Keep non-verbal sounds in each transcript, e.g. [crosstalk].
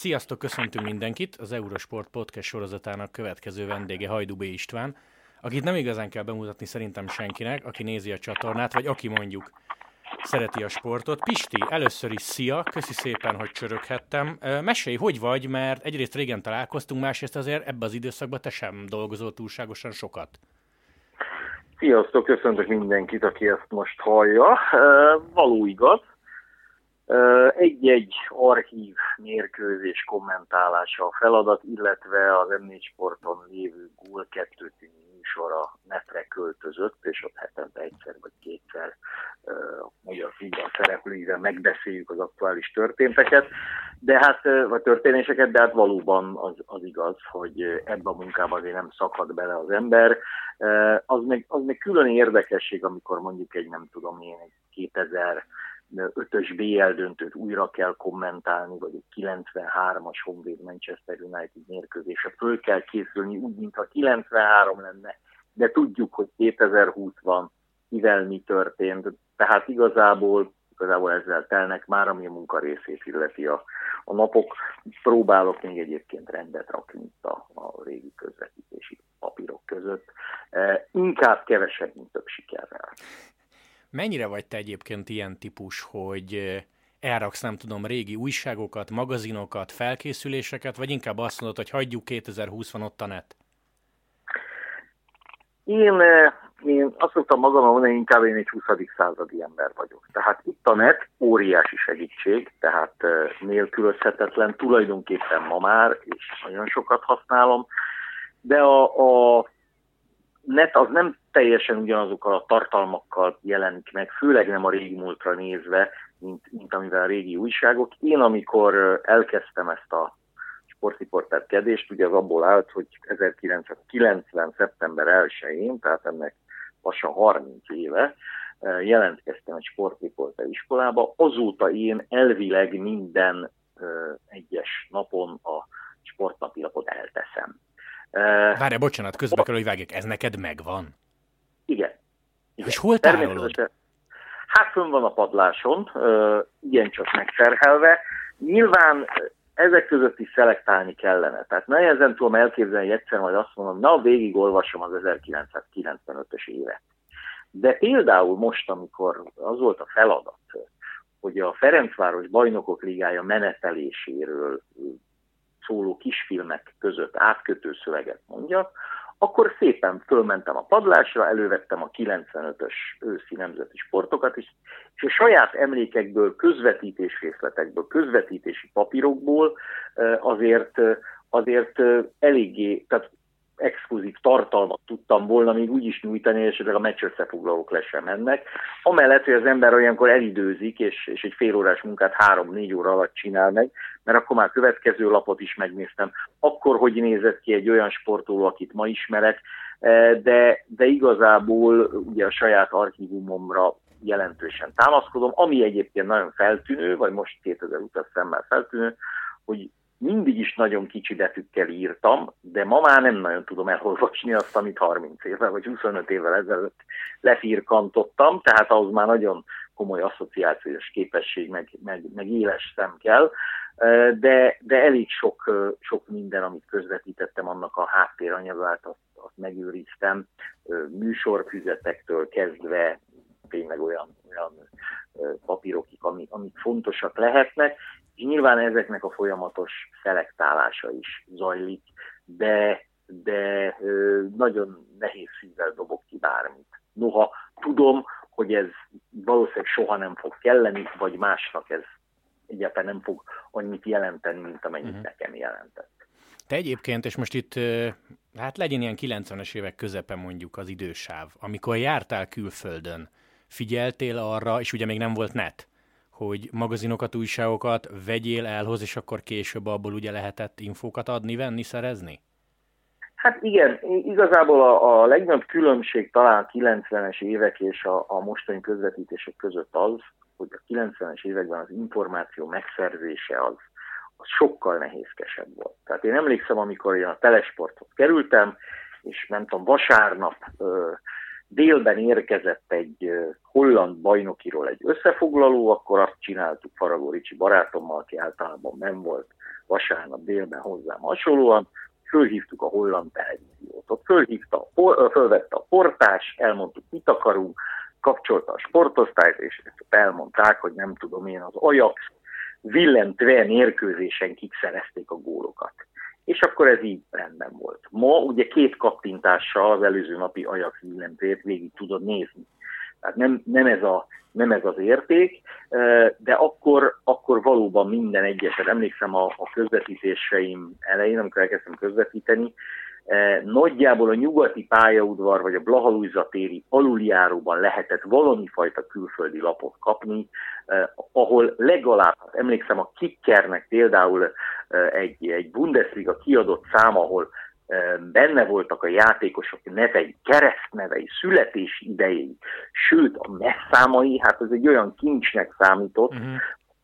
Sziasztok, köszöntünk mindenkit! Az Eurosport Podcast sorozatának következő vendége Hajdú B. István, akit nem igazán kell bemutatni szerintem senkinek, aki nézi a csatornát, vagy aki mondjuk szereti a sportot. Pisti, először is szia, köszi szépen, hogy csöröghettem. Mesélj, hogy vagy, mert egyrészt régen találkoztunk, másrészt azért ebbe az időszakban te sem dolgozol túlságosan sokat. Sziasztok, köszöntök mindenkit, aki ezt most hallja. Való igaz. Egy-egy archív mérkőzés kommentálása a feladat, illetve az m Sporton lévő Gól 2 műsor netre költözött, és ott hetente egyszer vagy kétszer a magyar futball szereplőivel megbeszéljük az aktuális történteket, de hát, vagy történéseket, de hát valóban az, az igaz, hogy ebben a munkában azért nem szakad bele az ember. Az meg, az meg külön érdekesség, amikor mondjuk egy, nem tudom én, egy 2000 ötös BL döntőt újra kell kommentálni, vagy egy 93-as Honvéd Manchester United mérkőzése föl kell készülni, úgy, mintha 93 lenne, de tudjuk, hogy 2020 van, mivel mi történt, tehát igazából, igazából ezzel telnek már, ami a munka részét illeti a, a napok. Próbálok még egyébként rendet rakni itt a, a régi közvetítési papírok között. E, inkább kevesebb, mint több sikerrel. Mennyire vagy te egyébként ilyen típus, hogy elraksz, nem tudom, régi újságokat, magazinokat, felkészüléseket, vagy inkább azt mondod, hogy hagyjuk 2020 van ott a net? Én, én azt szoktam magamon mondani, inkább én egy 20. századi ember vagyok. Tehát itt a net óriási segítség, tehát nélkülözhetetlen, tulajdonképpen ma már, és nagyon sokat használom, de a, a net az nem teljesen ugyanazokkal a tartalmakkal jelenik meg, főleg nem a régi múltra nézve, mint, mint amivel a régi újságok. Én amikor elkezdtem ezt a sportriporterkedést, ugye az abból állt, hogy 1990. szeptember 1-én, tehát ennek lassan 30 éve, jelentkeztem egy sportriporter iskolába, azóta én elvileg minden egyes napon a sportnapilapot elteszem. Várj, bocsánat, közbe kell, hogy vágjak, ez neked megvan? Igen. igen. És hol tárolod? Hát fönn van a padláson, igencsak megterhelve. Nyilván ezek között is szelektálni kellene. Tehát nehezen tudom elképzelni, hogy egyszer majd azt mondom, na végig olvasom az 1995-ös évet. De például most, amikor az volt a feladat, hogy a Ferencváros Bajnokok Ligája meneteléséről szóló kisfilmek között átkötő szöveget mondjak, akkor szépen fölmentem a padlásra, elővettem a 95-ös őszi nemzeti sportokat, és, és a saját emlékekből, közvetítés részletekből, közvetítési papírokból azért, azért eléggé, tehát exkluzív tartalmat tudtam volna még úgy is nyújtani, és esetleg a meccs összefoglalók le sem mennek. Amellett, hogy az ember olyankor elidőzik, és, és egy fél órás munkát három-négy óra alatt csinál meg, mert akkor már következő lapot is megnéztem. Akkor hogy nézett ki egy olyan sportoló, akit ma ismerek, e, de, de igazából ugye a saját archívumomra jelentősen támaszkodom, ami egyébként nagyon feltűnő, vagy most 2000 után szemmel feltűnő, hogy mindig is nagyon kicsi betűkkel írtam, de ma már nem nagyon tudom elolvasni azt, amit 30 évvel vagy 25 évvel ezelőtt lefirkantottam, tehát ahhoz már nagyon komoly asszociációs képesség, meg, meg, meg éles szem kell, de, de elég sok, sok minden, amit közvetítettem, annak a háttéranyagát, azt, azt megőriztem, műsorfüzetektől kezdve tényleg olyan, olyan papírokig, amik, amik fontosak lehetnek, és nyilván ezeknek a folyamatos szelektálása is zajlik, de, de nagyon nehéz szívvel dobok ki bármit. Noha tudom, hogy ez valószínűleg soha nem fog kelleni, vagy másnak ez egyáltalán nem fog annyit jelenteni, mint amennyit uh-huh. nekem jelentett. Te egyébként, és most itt, hát legyen ilyen 90-es évek közepe mondjuk az idősáv, amikor jártál külföldön, figyeltél arra, és ugye még nem volt net, hogy magazinokat, újságokat vegyél elhoz, és akkor később abból ugye lehetett infókat adni, venni, szerezni? Hát igen, igazából a, a legnagyobb különbség talán a 90-es évek és a, a mostani közvetítések között az, hogy a 90-es években az információ megszerzése az, az sokkal nehézkesebb volt. Tehát én emlékszem, amikor én a telesporthoz kerültem, és nem tudom, vasárnap ö, délben érkezett egy holland bajnokiról egy összefoglaló, akkor azt csináltuk Faragó Ricsi barátommal, aki általában nem volt vasárnap délben hozzám hasonlóan, fölhívtuk a holland televíziót. Ott fölhívta, fölvette a portás, elmondtuk, mit akarunk, kapcsolta a sportosztályt, és elmondták, hogy nem tudom én, az Ajax villentve mérkőzésen kik szerezték a gólokat. És akkor ez így rendben volt. Ma ugye két kattintással az előző napi Ajax villentvét végig tudod nézni. Tehát nem, nem, ez, a, nem ez az érték, de akkor, akkor valóban minden egyeset, emlékszem a, a közvetítéseim elején, amikor elkezdtem közvetíteni, nagyjából a nyugati pályaudvar vagy a Blahalújza téri aluljáróban lehetett valami fajta külföldi lapot kapni, ahol legalább, hát emlékszem a Kickernek például egy, egy Bundesliga kiadott szám, ahol benne voltak a játékosok nevei, keresztnevei, születési idejei, sőt a messzámai, hát ez egy olyan kincsnek számított, uh-huh.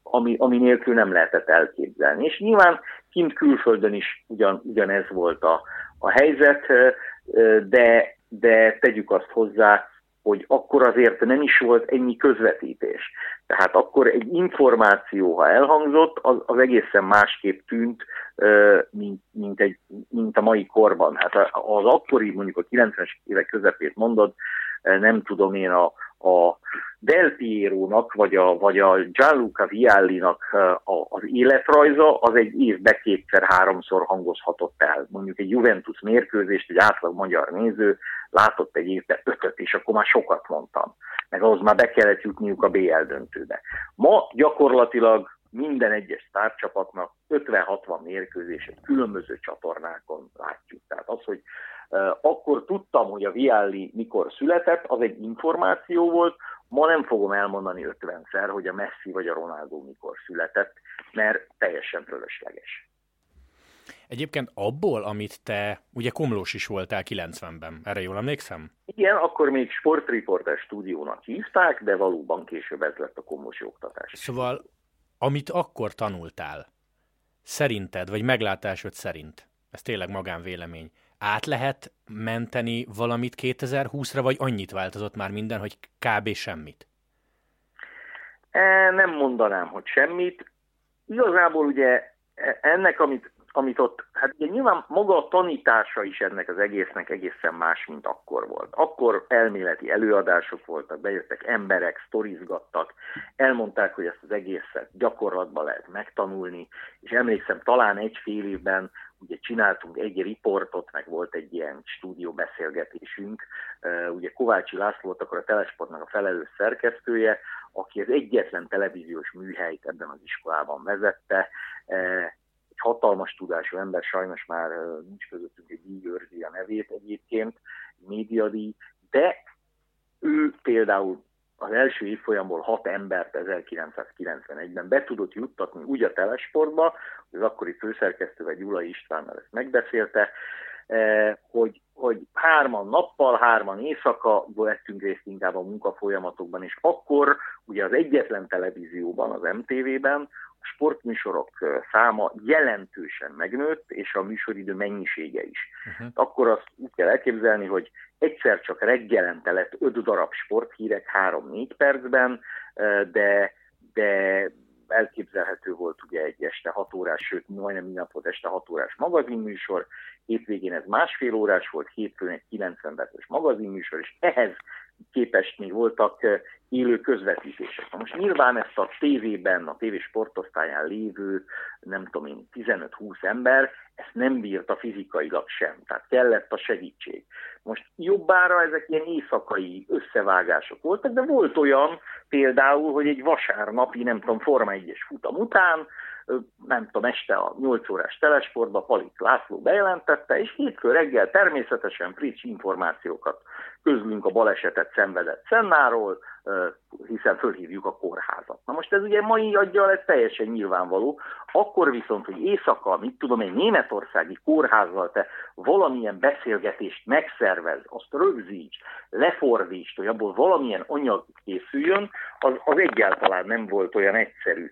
ami, ami nélkül nem lehetett elképzelni. És nyilván kint külföldön is ugyan, ugyanez volt a, a helyzet, de, de tegyük azt hozzá, hogy akkor azért nem is volt ennyi közvetítés. Tehát akkor egy információ, ha elhangzott, az, az egészen másképp tűnt, mint, mint, egy, mint a mai korban. Hát az akkori, mondjuk a 90-es évek közepét mondod, nem tudom én, a, a Del Piero-nak, vagy a, vagy a Gianluca Vialli-nak az életrajza, az egy évbe kétszer-háromszor hangozhatott el. Mondjuk egy Juventus mérkőzést, egy átlag magyar néző látott egy évbe ötöt, és akkor már sokat mondtam. Meg ahhoz már be kellett jutniuk a BL döntőbe. Ma gyakorlatilag minden egyes tárcsapatnak 50-60 mérkőzéset különböző csatornákon látjuk. Tehát az, hogy akkor tudtam, hogy a Vialli mikor született, az egy információ volt, ma nem fogom elmondani 50-szer, hogy a Messi vagy a Ronaldo mikor született, mert teljesen fölösleges. Egyébként abból, amit te, ugye Komlós is voltál 90-ben, erre jól emlékszem? Igen, akkor még sportriporter stúdiónak hívták, de valóban később ez lett a komlósi oktatás. Szóval, amit akkor tanultál, szerinted, vagy meglátásod szerint, ez tényleg magánvélemény, át lehet menteni valamit 2020-ra, vagy annyit változott már minden, hogy kb. semmit? E, nem mondanám, hogy semmit. Igazából ugye e, ennek, amit, amit ott, hát ugye nyilván maga a tanítása is ennek az egésznek egészen más, mint akkor volt. Akkor elméleti előadások voltak, bejöttek emberek, sztorizgattak, elmondták, hogy ezt az egészet gyakorlatban lehet megtanulni, és emlékszem, talán egy fél évben ugye csináltunk egy riportot, meg volt egy ilyen stúdióbeszélgetésünk. Ugye Kovácsi László volt akkor a Telesportnak a felelős szerkesztője, aki az egyetlen televíziós műhelyt ebben az iskolában vezette. Egy hatalmas tudású ember, sajnos már nincs közöttünk egy díj őrzi a nevét egyébként, médiadíj, de ő például az első évfolyamból hat embert 1991-ben be tudott juttatni úgy a telesportba, az akkori főszerkesztő, Gyula Istvánnal ezt megbeszélte, eh, hogy, hogy hárman nappal, hárman éjszaka vettünk részt inkább a munkafolyamatokban, és akkor ugye az egyetlen televízióban, az MTV-ben sportműsorok száma jelentősen megnőtt, és a műsoridő mennyisége is. Uh-huh. Akkor azt úgy kell elképzelni, hogy egyszer csak reggelente lett öt darab sporthírek három-négy percben, de, de elképzelhető volt ugye egy este 6 órás, sőt majdnem minden volt este 6 órás magazinműsor, hétvégén ez másfél órás volt, hétfőn egy 90 perces magazinműsor, és ehhez képest voltak élő közvetítések. Most nyilván ezt a tévében, a tévé sportosztályán lévő, nem tudom én, 15-20 ember, ezt nem bírta fizikailag sem, tehát kellett a segítség. Most jobbára ezek ilyen éjszakai összevágások voltak, de volt olyan például, hogy egy vasárnapi, nem tudom, Forma 1-es futam után nem tudom, este a 8 órás telesportba Palik László bejelentette, és hétfő reggel természetesen friss információkat közlünk a balesetet szenvedett Szennáról, hiszen fölhívjuk a kórházat. Na most ez ugye mai adja ez teljesen nyilvánvaló. Akkor viszont, hogy éjszaka, mit tudom egy németországi kórházzal te valamilyen beszélgetést megszervez, azt rögzíts, lefordíts, hogy abból valamilyen anyag készüljön, az, az egyáltalán nem volt olyan egyszerű.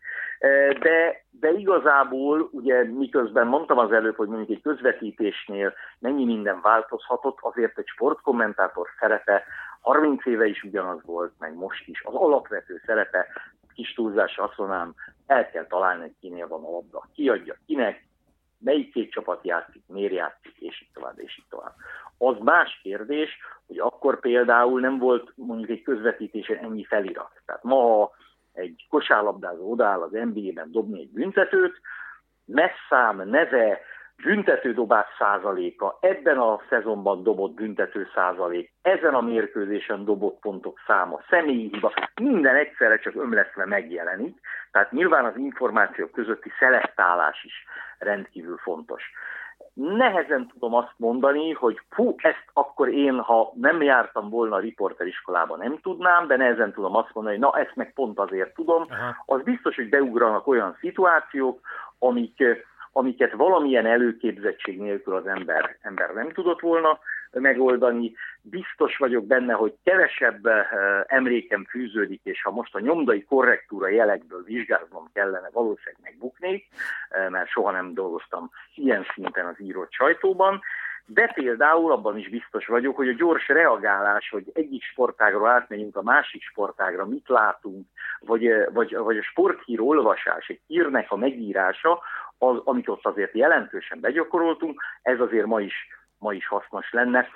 De, de igazából, ugye miközben mondtam az előbb, hogy mondjuk egy közvetítésnél mennyi minden változhatott, azért egy sportkommentátor szerepe 30 éve is ugyanaz volt, meg most is. Az alapvető szerepe, kis túlzás azt mondanám, el kell találni, hogy kinél van a labda, ki adja kinek, melyik két csapat játszik, miért játszik, és így tovább, és így tovább. Az más kérdés, hogy akkor például nem volt mondjuk egy közvetítésen ennyi felirat. Tehát ma, ha egy kosárlabdázó odáll az NBA-ben dobni egy büntetőt, messzám, neve, büntetődobás százaléka, ebben a szezonban dobott büntető százalék, ezen a mérkőzésen dobott pontok száma, személyi hiba, minden egyszerre csak ömleszve megjelenik, tehát nyilván az információk közötti szelektálás is rendkívül fontos. Nehezen tudom azt mondani, hogy hú, ezt akkor én, ha nem jártam volna a riporteriskolában, nem tudnám, de nehezen tudom azt mondani, hogy na, ezt meg pont azért tudom. Aha. Az biztos, hogy beugranak olyan szituációk, amik amiket valamilyen előképzettség nélkül az ember, ember nem tudott volna megoldani. Biztos vagyok benne, hogy kevesebb eh, emlékem fűződik, és ha most a nyomdai korrektúra jelekből vizsgáznom kellene, valószínűleg megbuknék, eh, mert soha nem dolgoztam ilyen szinten az írott sajtóban. De például abban is biztos vagyok, hogy a gyors reagálás, hogy egyik sportágról átmegyünk a másik sportágra, mit látunk, vagy, eh, vagy, vagy a sporthír olvasás, egy hírnek a megírása, az, amit ott azért jelentősen begyakoroltunk, ez azért ma is, ma is hasznos lenne.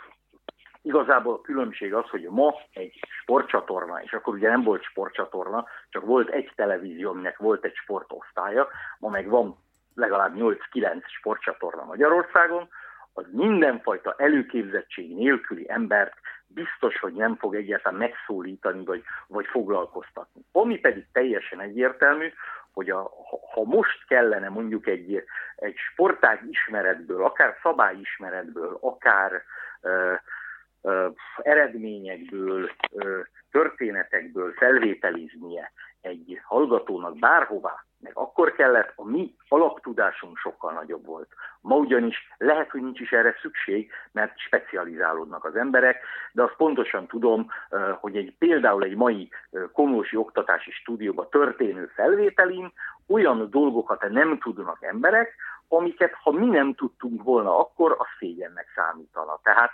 Igazából a különbség az, hogy ma egy sportcsatorna, és akkor ugye nem volt sportcsatorna, csak volt egy televízió, aminek volt egy sportosztálya, ma meg van legalább 8-9 sportcsatorna Magyarországon, az mindenfajta előképzettség nélküli embert biztos, hogy nem fog egyáltalán megszólítani, vagy, vagy foglalkoztatni. Ami pedig teljesen egyértelmű, hogy a, ha most kellene mondjuk egy, egy sportág ismeretből, akár szabályismeretből, akár ö, ö, eredményekből, ö, történetekből felvételiznie egy hallgatónak bárhová, meg akkor kellett, a mi alaptudásunk sokkal nagyobb volt. Ma ugyanis lehet, hogy nincs is erre szükség, mert specializálódnak az emberek, de azt pontosan tudom, hogy egy, például egy mai komlósi oktatási stúdióba történő felvételin olyan dolgokat nem tudnak emberek, amiket ha mi nem tudtunk volna akkor, az szégyennek számítana. Tehát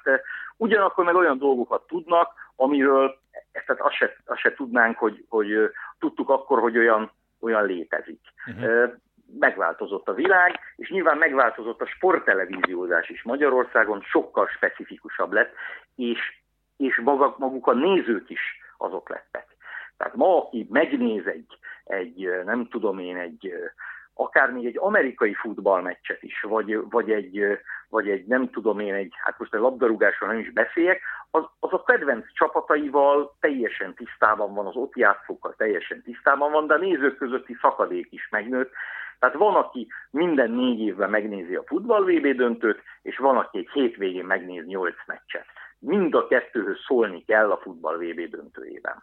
ugyanakkor meg olyan dolgokat tudnak, amiről tehát azt se, azt se tudnánk, hogy, hogy tudtuk akkor, hogy olyan, olyan létezik. Uh-huh. Megváltozott a világ, és nyilván megváltozott a sporttelevíziózás is Magyarországon, sokkal specifikusabb lett, és, és maga, maguk a nézők is azok lettek. Tehát ma, aki megnéz egy, egy nem tudom én, egy akár még egy amerikai futballmeccset is, vagy, vagy, egy, vagy egy nem tudom én, egy, hát most a labdarúgásról nem is beszéljek, az, az a kedvenc csapataival teljesen tisztában van, az ott játszókkal teljesen tisztában van, de a nézők közötti szakadék is megnőtt. Tehát van, aki minden négy évben megnézi a futball VB döntőt, és van, aki egy hétvégén megnéz nyolc meccset. Mind a kettőhöz szólni kell a futball VB döntőjében.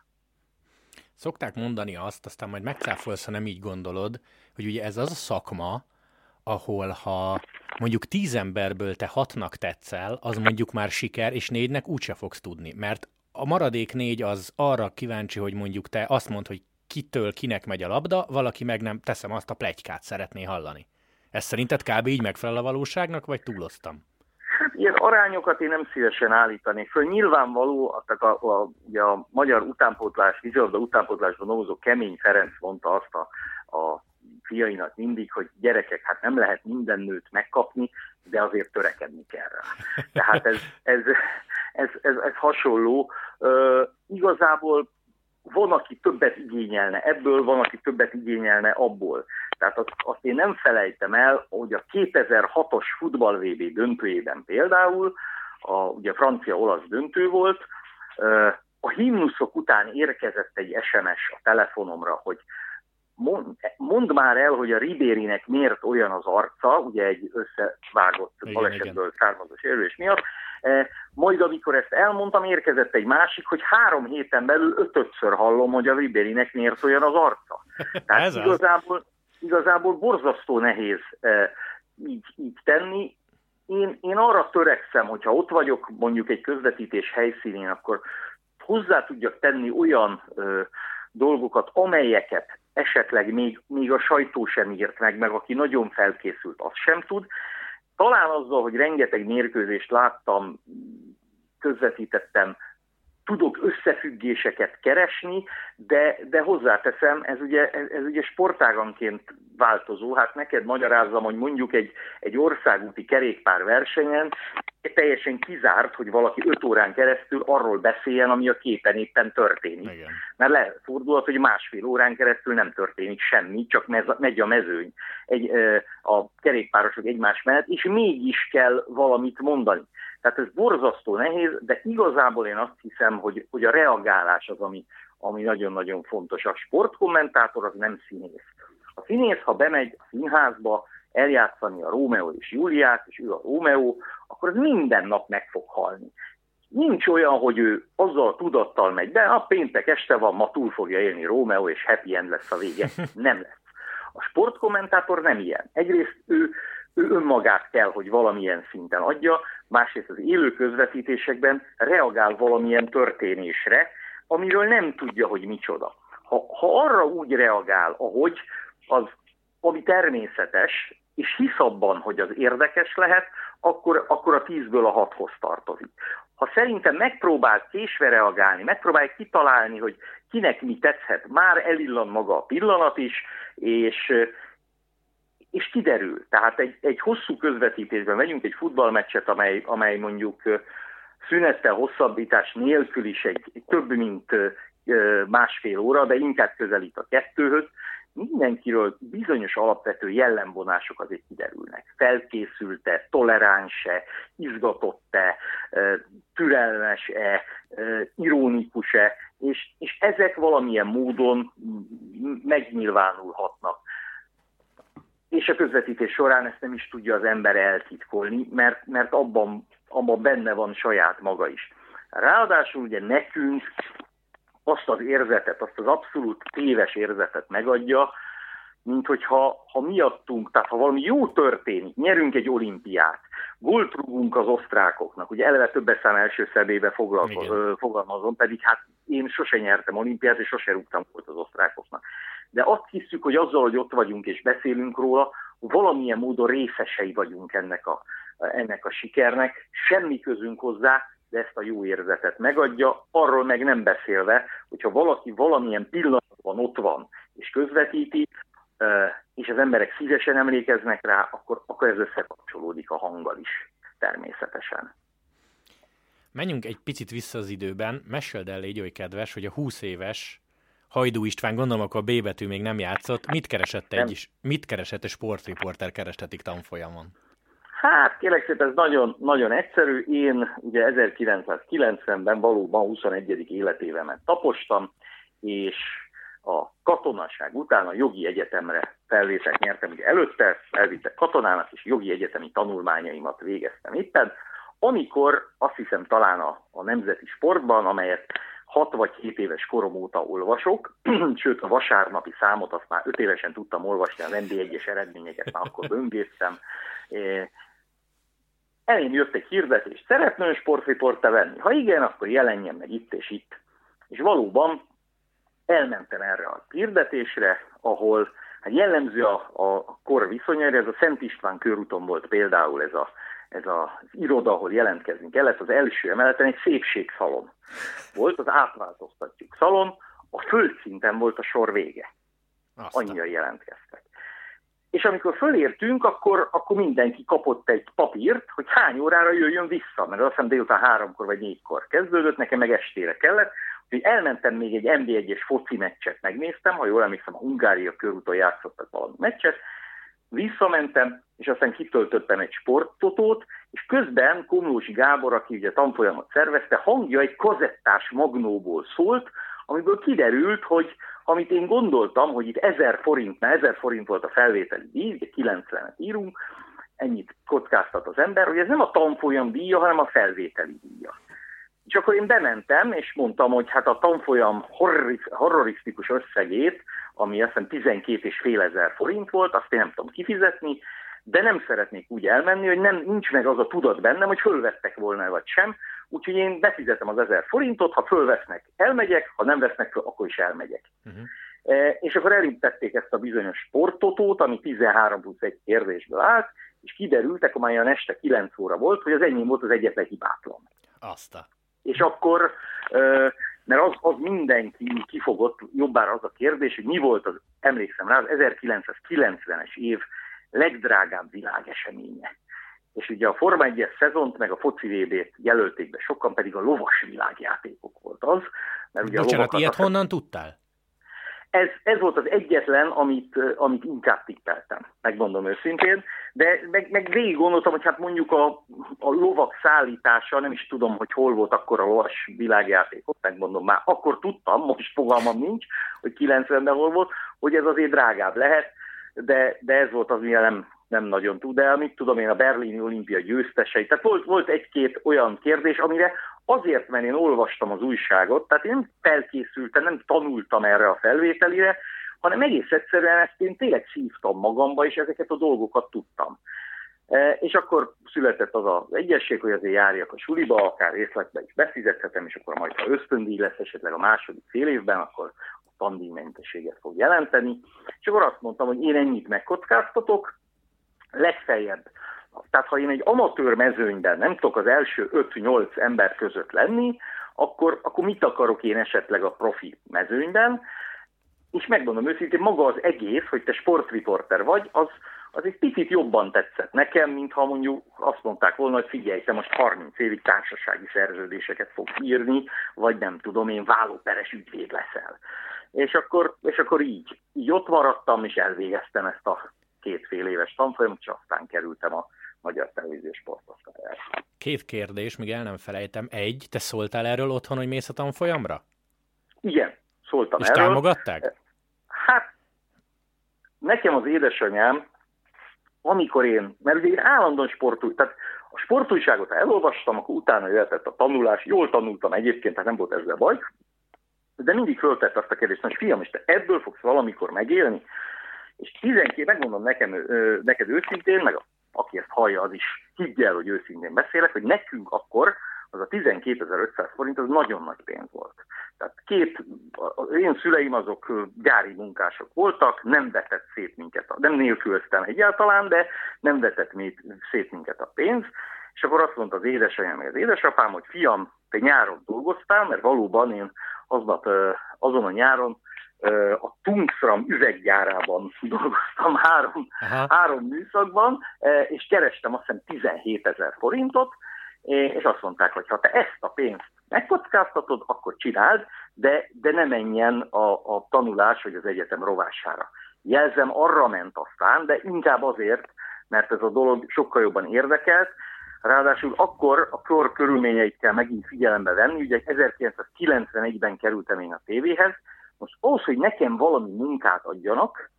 Szokták mondani azt, aztán majd megcáfolsz, ha nem így gondolod, hogy ugye ez az a szakma, ahol ha mondjuk tíz emberből te hatnak tetszel, az mondjuk már siker, és négynek úgyse fogsz tudni. Mert a maradék négy az arra kíváncsi, hogy mondjuk te azt mond, hogy kitől kinek megy a labda, valaki meg nem, teszem azt a plegykát szeretné hallani. Ez szerinted kb. így megfelel a valóságnak, vagy túloztam? Hát ilyen arányokat én nem szívesen állítanék föl. Nyilvánvaló, a, a, a, a magyar utánpótlás, vízilabda utánpótlásban dolgozó Kemény Ferenc mondta azt a, a fiainak mindig, hogy gyerekek, hát nem lehet minden nőt megkapni, de azért törekedni kell rá. Tehát ez, ez, ez, ez, ez hasonló. Uh, igazából van, aki többet igényelne ebből, van, aki többet igényelne abból. Tehát azt, azt én nem felejtem el, hogy a 2006-os futball VB döntőjében például, a, ugye francia-olasz döntő volt, a himnuszok után érkezett egy SMS a telefonomra, hogy mond, mond már el, hogy a Ribérinek miért olyan az arca, ugye egy összevágott igen, balesetből igen. származó sérülés miatt, majd amikor ezt elmondtam, érkezett egy másik, hogy három héten belül ötödször hallom, hogy a Ribérinek miért olyan az arca. [laughs] Tehát Ez igazából, az. igazából borzasztó nehéz e, így, így tenni. Én, én arra törekszem, hogyha ott vagyok mondjuk egy közvetítés helyszínén, akkor hozzá tudjak tenni olyan ö, dolgokat, amelyeket esetleg még, még a sajtó sem írt meg, meg aki nagyon felkészült, azt sem tud. Talán azzal, hogy rengeteg mérkőzést láttam, közvetítettem, tudok összefüggéseket keresni, de, de hozzáteszem, ez ugye, ez, ez ugye sportáganként változó. Hát neked magyarázzam, hogy mondjuk egy, egy országúti kerékpár versenyen teljesen kizárt, hogy valaki öt órán keresztül arról beszéljen, ami a képen éppen történik. Igen. Mert lefordulhat, hogy másfél órán keresztül nem történik semmi, csak mez, megy a mezőny egy, a kerékpárosok egymás mellett, és mégis kell valamit mondani. Tehát ez borzasztó nehéz, de igazából én azt hiszem, hogy, hogy a reagálás az, ami, ami nagyon-nagyon fontos. A sportkommentátor az nem színész. A színész, ha bemegy a színházba eljátszani a Rómeó és Júliát, és ő a Rómeó, akkor az minden nap meg fog halni. Nincs olyan, hogy ő azzal a tudattal megy be, a péntek este van, ma túl fogja élni Rómeó, és happy end lesz a vége. [laughs] Nem lesz. A sportkommentátor nem ilyen. Egyrészt ő, ő önmagát kell, hogy valamilyen szinten adja, másrészt az élő közvetítésekben reagál valamilyen történésre, amiről nem tudja, hogy micsoda. Ha, ha arra úgy reagál, ahogy az, ami természetes, és hisz abban, hogy az érdekes lehet, akkor, akkor a tízből a hathoz tartozik. Ha szerintem megpróbál késve reagálni, megpróbálj kitalálni, hogy kinek mi tetszhet, már elillan maga a pillanat is, és, és kiderül. Tehát egy, egy hosszú közvetítésben megyünk egy futballmeccset, amely, amely mondjuk szünettel hosszabbítás nélkül is egy, egy több mint másfél óra, de inkább közelít a kettőhöz, mindenkiről bizonyos alapvető jellemvonások azért kiderülnek. Felkészült-e, toleráns-e, izgatott-e, türelmes-e, ironikus-e, és, és ezek valamilyen módon megnyilvánulhatnak. És a közvetítés során ezt nem is tudja az ember eltitkolni, mert, mert abban, abban benne van saját maga is. Ráadásul ugye nekünk azt az érzetet, azt az abszolút téves érzetet megadja, mint hogyha ha miattunk, tehát ha valami jó történik, nyerünk egy olimpiát, gólt rúgunk az osztrákoknak, ugye eleve többes szám első szedébe fogalmazom, pedig hát én sose nyertem olimpiát, és sose rúgtam volt az osztrákoknak. De azt hiszük, hogy azzal, hogy ott vagyunk és beszélünk róla, valamilyen módon részesei vagyunk ennek a, ennek a sikernek, semmi közünk hozzá, de ezt a jó érzetet megadja, arról meg nem beszélve, hogyha valaki valamilyen pillanatban ott van és közvetíti, és az emberek szívesen emlékeznek rá, akkor, akkor ez összekapcsolódik a hanggal is természetesen. Menjünk egy picit vissza az időben. Meséld el, légy oly kedves, hogy a 20 éves Hajdú István, gondolom akkor a B betű még nem játszott. Mit keresett egy, mit keresett egy sportriporter kerestetik tanfolyamon? Hát kérlek szépen, ez nagyon, nagyon egyszerű. Én ugye 1990-ben valóban 21. életévemet tapostam, és a katonaság után a jogi egyetemre felvételt nyertem, ugye előtte elvittek katonának, és jogi egyetemi tanulmányaimat végeztem éppen, amikor azt hiszem talán a, a nemzeti sportban, amelyet 6 vagy 7 éves korom óta olvasok, [clears throat] sőt a vasárnapi számot azt már 5 évesen tudtam olvasni, az NB1-es eredményeket már akkor böngésztem, elém jött egy hirdetés, szeretne ön sportriporta venni? Ha igen, akkor jelenjen meg itt és itt. És valóban elmentem erre a hirdetésre, ahol hát jellemző a, a kor viszonyára, ez a Szent István körúton volt például ez, a, ez az iroda, ahol jelentkezni kellett, az első emeleten egy szépségszalon volt, az átváltoztatjuk szalon, a földszinten volt a sor vége. Annyira jelentkeztek. És amikor fölértünk, akkor, akkor mindenki kapott egy papírt, hogy hány órára jöjjön vissza, mert azt hiszem délután háromkor vagy négykor kezdődött, nekem meg estére kellett, hogy elmentem még egy NB1-es foci meccset megnéztem, ha jól emlékszem, a Hungária körúton játszottak valami meccset, visszamentem, és aztán kitöltöttem egy sporttotót, és közben Komlósi Gábor, aki ugye tanfolyamot szervezte, hangja egy kazettás magnóból szólt, amiből kiderült, hogy amit én gondoltam, hogy itt 1000 forint, mert 1000 forint volt a felvételi díj, ugye 90-et írunk, ennyit kockáztat az ember, hogy ez nem a tanfolyam díja, hanem a felvételi díja. És akkor én bementem, és mondtam, hogy hát a tanfolyam horrorisztikus összegét, ami azt hiszem 12 és fél ezer forint volt, azt én nem tudom kifizetni, de nem szeretnék úgy elmenni, hogy nem nincs meg az a tudat bennem, hogy fölvettek volna vagy sem, úgyhogy én befizetem az ezer forintot, ha fölvesznek, elmegyek, ha nem vesznek föl, akkor is elmegyek. Uh-huh. E, és akkor elintették ezt a bizonyos sportotót, ami 13 plusz egy kérdésből állt, és kiderültek, amelyen este 9 óra volt, hogy az enyém volt az egyetlen hibátlan. Azt a. És akkor, mert az, az mindenki kifogott, jobbára az a kérdés, hogy mi volt az, emlékszem rá, az 1990-es év legdrágább világeseménye. És ugye a Forma 1-es szezont, meg a foci VB-t jelölték be, sokan pedig a lovas világjátékok volt az. Mert ugye Bocsánat, ilyet honnan tudtál? Ez, ez volt az egyetlen, amit, amit inkább tippeltem, megmondom őszintén, de meg, meg végig gondoltam, hogy hát mondjuk a, a lovak szállítása, nem is tudom, hogy hol volt akkor a lovas világjátékot, megmondom már, akkor tudtam, most fogalmam nincs, hogy 90-ben hol volt, hogy ez azért drágább lehet, de, de ez volt az, mire nem, nem nagyon tud el, mit tudom én, a berlini olimpia győztesei. Tehát volt, volt egy-két olyan kérdés, amire azért, mert én olvastam az újságot, tehát én nem felkészültem, nem tanultam erre a felvételire, hanem egész egyszerűen ezt én tényleg szívtam magamba, és ezeket a dolgokat tudtam. E, és akkor született az az egyesség, hogy azért járjak a suliba, akár részletbe is befizethetem, és akkor majd, ha ösztöndíj lesz esetleg a második fél évben, akkor a tandíjmentességet fog jelenteni. És akkor azt mondtam, hogy én ennyit megkockáztatok, legfeljebb tehát ha én egy amatőr mezőnyben nem tudok az első 5-8 ember között lenni, akkor, akkor mit akarok én esetleg a profi mezőnyben? És megmondom őszintén, maga az egész, hogy te sportriporter vagy, az, az egy picit jobban tetszett nekem, mint ha mondjuk azt mondták volna, hogy figyelj, te most 30 évig társasági szerződéseket fogsz írni, vagy nem tudom én, vállóperes ügyvéd leszel. És akkor, és akkor így, így ott maradtam, és elvégeztem ezt a két fél éves tanfolyamot, és aztán kerültem a Magyar Televíziós Sportosztályára. Két kérdés, még el nem felejtem. Egy, te szóltál erről otthon, hogy mész a tanfolyamra? Igen, szóltam És erről. támogatták? Hát, nekem az édesanyám, amikor én, mert ugye én állandóan sportúj, tehát a sportújságot elolvastam, akkor utána jöhetett a tanulás, jól tanultam egyébként, tehát nem volt ezzel baj, de mindig föltett azt a kérdést, hogy fiam, és te ebből fogsz valamikor megélni? És 12, megmondom nekem, neked őszintén, meg aki ezt hallja, az is higgye el, hogy őszintén beszélek, hogy nekünk akkor az a 12.500 forint az nagyon nagy pénz volt. Tehát két, az én szüleim azok gyári munkások voltak, nem vetett szét minket, nem nélkülöztem egyáltalán, de nem vetett szét minket a pénz, és akkor azt mondta az édesanyám, meg az édesapám, hogy fiam, te nyáron dolgoztál, mert valóban én aznap, azon a nyáron a Tungsram üveggyárában dolgoztam három, három műszakban, és kerestem azt hiszem 17 ezer forintot, és azt mondták, hogy ha te ezt a pénzt megkockáztatod, akkor csináld, de, de ne menjen a, a tanulás vagy az egyetem rovására. Jelzem, arra ment aztán, de inkább azért, mert ez a dolog sokkal jobban érdekelt, Ráadásul akkor a kor körülményeit kell megint figyelembe venni, ugye 1991-ben kerültem én a tévéhez, most ahhoz, hogy nekem valami munkát adjanak,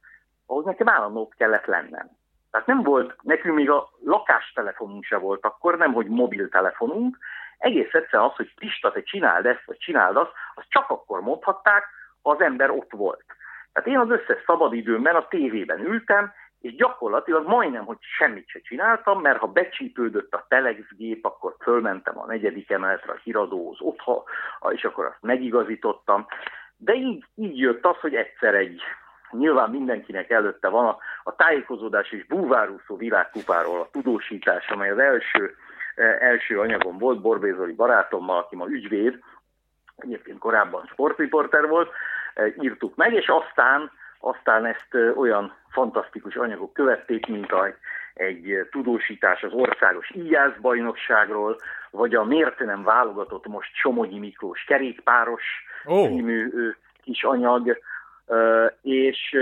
ahhoz nekem állandó ott kellett lennem. Tehát nem volt, nekünk még a lakástelefonunk se volt akkor, nem hogy mobiltelefonunk, egész egyszerűen az, hogy Pista, te csináld ezt, vagy csináld azt, azt csak akkor mondhatták, ha az ember ott volt. Tehát én az összes szabadidőmben a tévében ültem, és gyakorlatilag majdnem, hogy semmit se csináltam, mert ha becsípődött a telexgép, akkor fölmentem a negyedik emeletre a híradóhoz, ott, és akkor azt megigazítottam. De így, így jött az, hogy egyszer egy, nyilván mindenkinek előtte van a, a tájékozódás és búvárúszó világkupáról a tudósítás, amely az első, eh, első anyagom volt, Borbézoli barátommal, aki ma ügyvéd, egyébként korábban sportriporter volt, eh, írtuk meg, és aztán, aztán ezt eh, olyan fantasztikus anyagok követték, mint a, egy tudósítás az országos íjászbajnokságról, vagy a miért nem válogatott most Somogyi Miklós kerékpáros oh. kis anyag, és,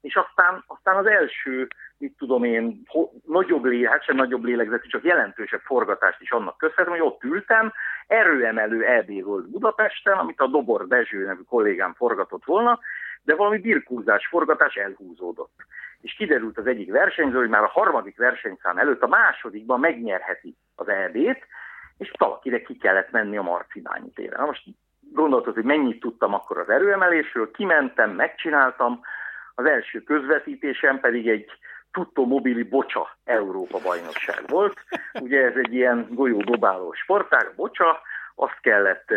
és aztán, aztán az első, mit tudom én, nagyobb lélek, hát sem nagyobb lélegzetű, csak jelentősebb forgatást is annak köszönhetem, hogy ott ültem, erőemelő EB volt Budapesten, amit a Dobor Dezső nevű kollégám forgatott volna, de valami birkúzás, forgatás elhúzódott. És kiderült az egyik versenyző, hogy már a harmadik versenyszám előtt a másodikban megnyerheti az EB-t, és valakinek ki kellett menni a Marcibányi téren. Na most gondoltad, hogy mennyit tudtam akkor az erőemelésről, kimentem, megcsináltam, az első közvetítésem pedig egy Tutto Mobili Bocsa Európa bajnokság volt. Ugye ez egy ilyen golyódobáló sportág, Bocsa, azt kellett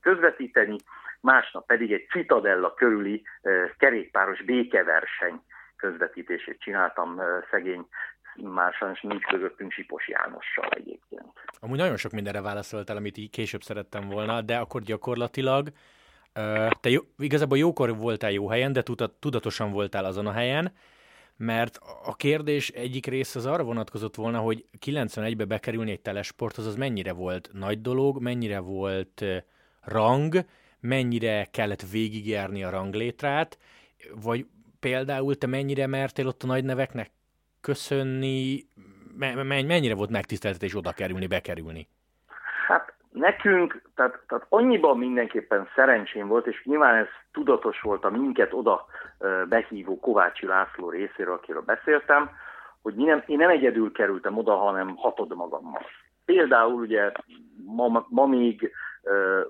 közvetíteni, másnap pedig egy Citadella körüli kerékpáros békeverseny közvetítését csináltam szegény már sajnos nincs közöttünk Sipos Jánossal egyébként. Amúgy nagyon sok mindenre válaszoltál, amit így később szerettem volna, de akkor gyakorlatilag te jó, igazából jókor voltál jó helyen, de tudatosan voltál azon a helyen, mert a kérdés egyik része az arra vonatkozott volna, hogy 91-be bekerülni egy telesporthoz, az mennyire volt nagy dolog, mennyire volt rang, mennyire kellett végigjárni a ranglétrát, vagy például te mennyire mertél ott a nagy neveknek köszönni, mennyire volt megtiszteltetés oda kerülni, bekerülni? Hát nekünk, tehát, tehát annyiban mindenképpen szerencsém volt, és nyilván ez tudatos volt a minket oda behívó Kovácsi László részéről, akiről beszéltem, hogy mi nem, én nem egyedül kerültem oda, hanem hatod magammal. Például ugye ma, ma még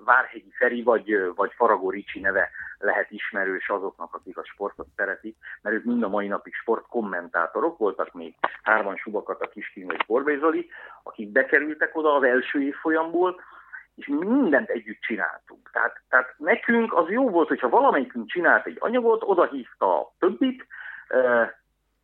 Várhegyi Feri vagy, vagy Faragó Ricsi neve lehet ismerős azoknak, akik a sportot szeretik, mert ők mind a mai napig sportkommentátorok voltak még hárman Subakat, a Kiskin vagy Borbély Zoli, akik bekerültek oda az első évfolyamból, és mi mindent együtt csináltunk. Tehát, tehát nekünk az jó volt, hogyha valamelyikünk csinált egy anyagot, oda hívta a többit,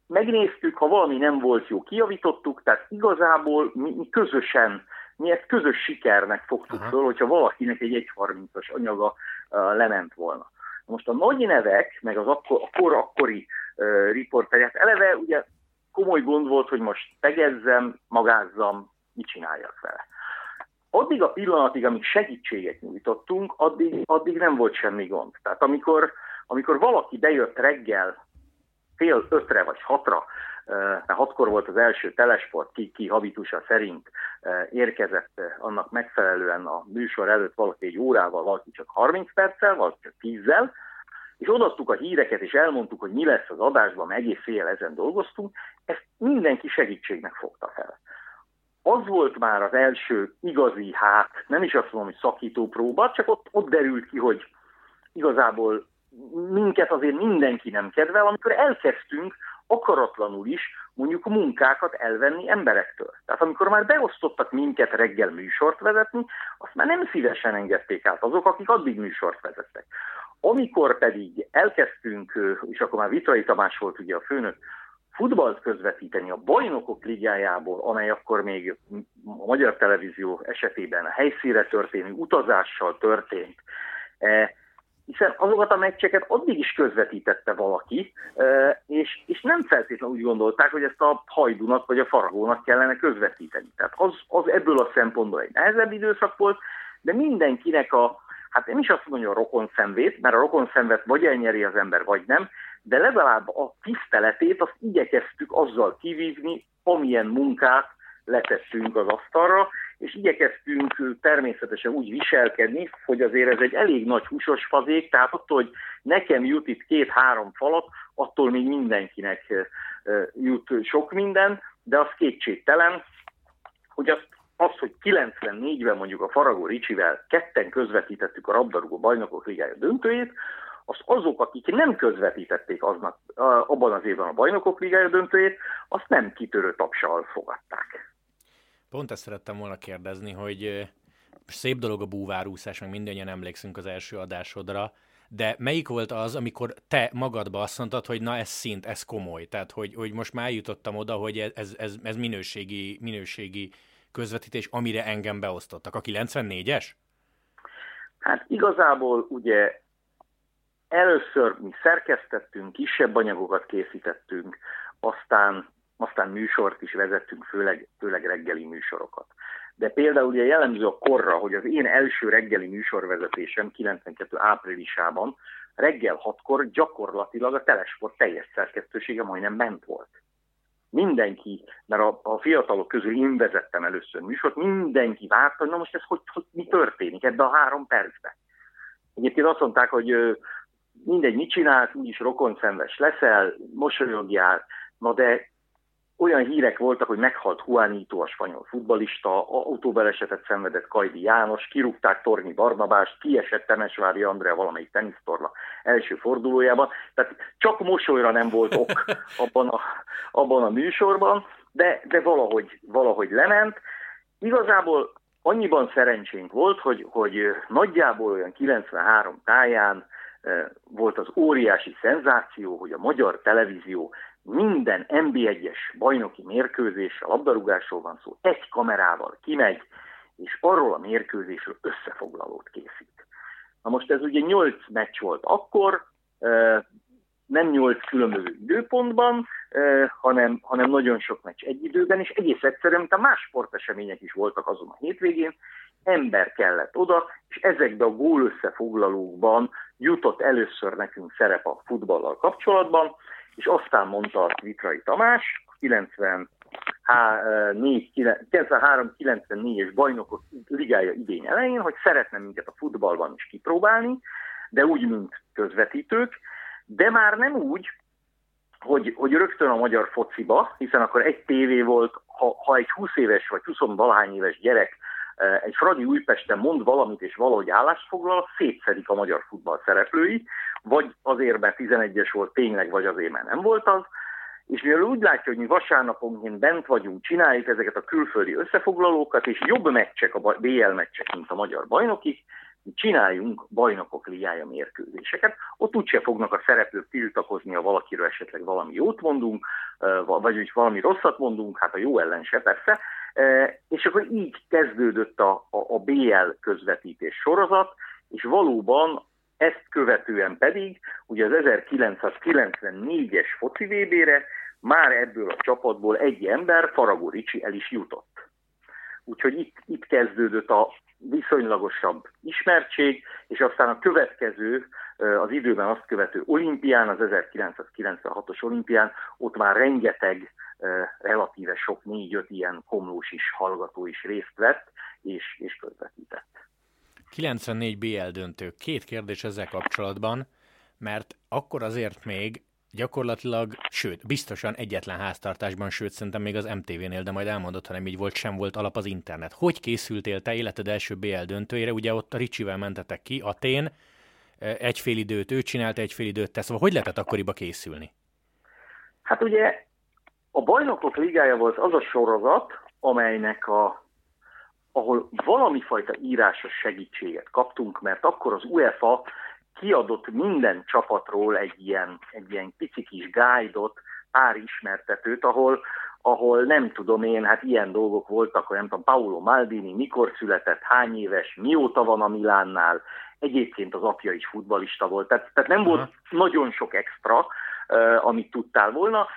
megnéztük, ha valami nem volt jó, kijavítottuk, tehát igazából mi, mi közösen mi ezt közös sikernek fogtuk Aha. föl, hogyha valakinek egy 1.30-as anyaga uh, lement volna. Most a nagy nevek, meg az akkor, a kor akkori uh, riporterek, eleve ugye komoly gond volt, hogy most tegezzem, magázzam, mit csináljak vele. Addig a pillanatig, amíg segítséget nyújtottunk, addig, addig nem volt semmi gond. Tehát amikor, amikor valaki bejött reggel fél ötre vagy hatra, mert hatkor volt az első telesport, ki, ki habitusa szerint érkezett annak megfelelően a műsor előtt valaki egy órával, valaki csak 30 perccel, valaki csak 10-zel, és odaadtuk a híreket, és elmondtuk, hogy mi lesz az adásban, meg egész fél ezen dolgoztunk, ezt mindenki segítségnek fogta fel. Az volt már az első igazi, hát nem is azt mondom, hogy szakító próba, csak ott, ott derült ki, hogy igazából minket azért mindenki nem kedvel, amikor elkezdtünk akaratlanul is mondjuk munkákat elvenni emberektől. Tehát amikor már beosztottak minket reggel műsort vezetni, azt már nem szívesen engedték át azok, akik addig műsort vezettek. Amikor pedig elkezdtünk, és akkor már Vitrai Tamás volt ugye a főnök, futballt közvetíteni a bajnokok ligájából, amely akkor még a magyar televízió esetében a helyszíre történő utazással történt, eh, hiszen azokat a meccseket addig is közvetítette valaki, és, és nem feltétlenül úgy gondolták, hogy ezt a hajdunak vagy a faragónak kellene közvetíteni. Tehát az, az ebből a szempontból egy nehezebb időszak volt, de mindenkinek a, hát nem is azt mondja a rokon szemvét, mert a rokon szemvet vagy elnyeri az ember, vagy nem, de legalább a tiszteletét azt igyekeztük azzal kivívni, amilyen munkát letettünk az asztalra, és igyekeztünk természetesen úgy viselkedni, hogy azért ez egy elég nagy húsos fazék, tehát attól, hogy nekem jut itt két-három falat, attól még mindenkinek jut sok minden, de az kétségtelen, hogy azt az, hogy 94-ben mondjuk a Faragó Ricsivel ketten közvetítettük a rabdarúgó bajnokok ligája döntőjét, azt azok, akik nem közvetítették aznak, abban az évben a bajnokok ligája döntőjét, azt nem kitörő tapsal fogadták. Pont ezt szerettem volna kérdezni, hogy szép dolog a búvárúszás, meg mindannyian emlékszünk az első adásodra, de melyik volt az, amikor te magadba azt mondtad, hogy na ez szint, ez komoly, tehát hogy, hogy most már eljutottam oda, hogy ez, ez, ez minőségi, minőségi közvetítés, amire engem beosztottak. A 94-es? Hát igazából ugye először mi szerkesztettünk, kisebb anyagokat készítettünk, aztán aztán műsort is vezettünk, főleg, főleg reggeli műsorokat. De például ugye jellemző a korra, hogy az én első reggeli műsorvezetésem 92. áprilisában reggel hatkor gyakorlatilag a Telesport teljes szerkesztősége majdnem ment volt. Mindenki, mert a, a fiatalok közül én vezettem először műsort, mindenki várta, hogy na most ez hogy, hogy mi történik ebbe a három percben. Egyébként azt mondták, hogy mindegy, mit csinálsz, úgyis rokonszenves leszel, mosolyogjál, na de olyan hírek voltak, hogy meghalt Juanito, a spanyol futbalista, autóbalesetet szenvedett Kajdi János, kirúgták Tornyi Barnabást, kiesett Temesvári Andrea valamelyik tenisztorla első fordulójában. Tehát csak mosolyra nem volt ok [laughs] abban a, abban a műsorban, de, de valahogy, valahogy lement. Igazából annyiban szerencsénk volt, hogy, hogy nagyjából olyan 93 táján volt az óriási szenzáció, hogy a magyar televízió minden NB1-es bajnoki mérkőzés, a labdarúgásról van szó, egy kamerával kimegy, és arról a mérkőzésről összefoglalót készít. Na most ez ugye nyolc meccs volt akkor, nem nyolc különböző időpontban, hanem, hanem nagyon sok meccs egy időben, és egész egyszerűen, mint a más sportesemények is voltak azon a hétvégén, ember kellett oda, és ezekbe a gól összefoglalókban jutott először nekünk szerep a futballal kapcsolatban, és aztán mondta a Vitrai Tamás, 93-94-es bajnokok ligája idén elején, hogy szeretne minket a futballban is kipróbálni, de úgy, mint közvetítők, de már nem úgy, hogy, hogy rögtön a magyar fociba, hiszen akkor egy tévé volt, ha, ha egy 20 éves vagy 20 valahány éves gyerek egy Fradi Újpesten mond valamit és valahogy állást foglal, szétszedik a magyar futball szereplői, vagy azért, mert 11-es volt tényleg, vagy azért, mert nem volt az, és mivel úgy látja, hogy mi vasárnaponként bent vagyunk, csináljuk ezeket a külföldi összefoglalókat, és jobb meccsek a BL meccsek, mint a magyar bajnokik, csináljunk bajnokok ligája mérkőzéseket. Ott úgyse fognak a szereplők tiltakozni, ha valakiről esetleg valami jót mondunk, vagy hogy valami rosszat mondunk, hát a jó ellen se persze. És akkor így kezdődött a, a, a BL közvetítés sorozat, és valóban ezt követően pedig, ugye az 1994-es foci VB-re már ebből a csapatból egy ember, Faragó Ricsi el is jutott. Úgyhogy itt, itt kezdődött a viszonylagosabb ismertség, és aztán a következő, az időben azt követő olimpián, az 1996-os olimpián, ott már rengeteg, relatíve sok négy-öt ilyen komlós is, hallgató is részt vett, és, és közvetített. 94 BL döntő. Két kérdés ezzel kapcsolatban, mert akkor azért még gyakorlatilag, sőt, biztosan egyetlen háztartásban, sőt, szerintem még az MTV-nél, de majd elmondott, ha nem így volt, sem volt alap az internet. Hogy készültél te életed első BL döntőjére? Ugye ott a Ricsivel mentetek ki, Atén, egy fél időt ő csinált, egy fél időt te, szóval hogy lehetett akkoriba készülni? Hát ugye a Bajnokok Ligája volt az a sorozat, amelynek a ahol valami fajta írásos segítséget kaptunk, mert akkor az UEFA kiadott minden csapatról egy ilyen, egy ilyen pici kis guide-ot, pár ismertetőt, ahol, ahol nem tudom én, hát ilyen dolgok voltak, hogy nem tudom, Paolo Maldini mikor született, hány éves, mióta van a Milánnál, egyébként az apja is futbalista volt, tehát, tehát nem volt nagyon sok extra, uh, amit tudtál volna,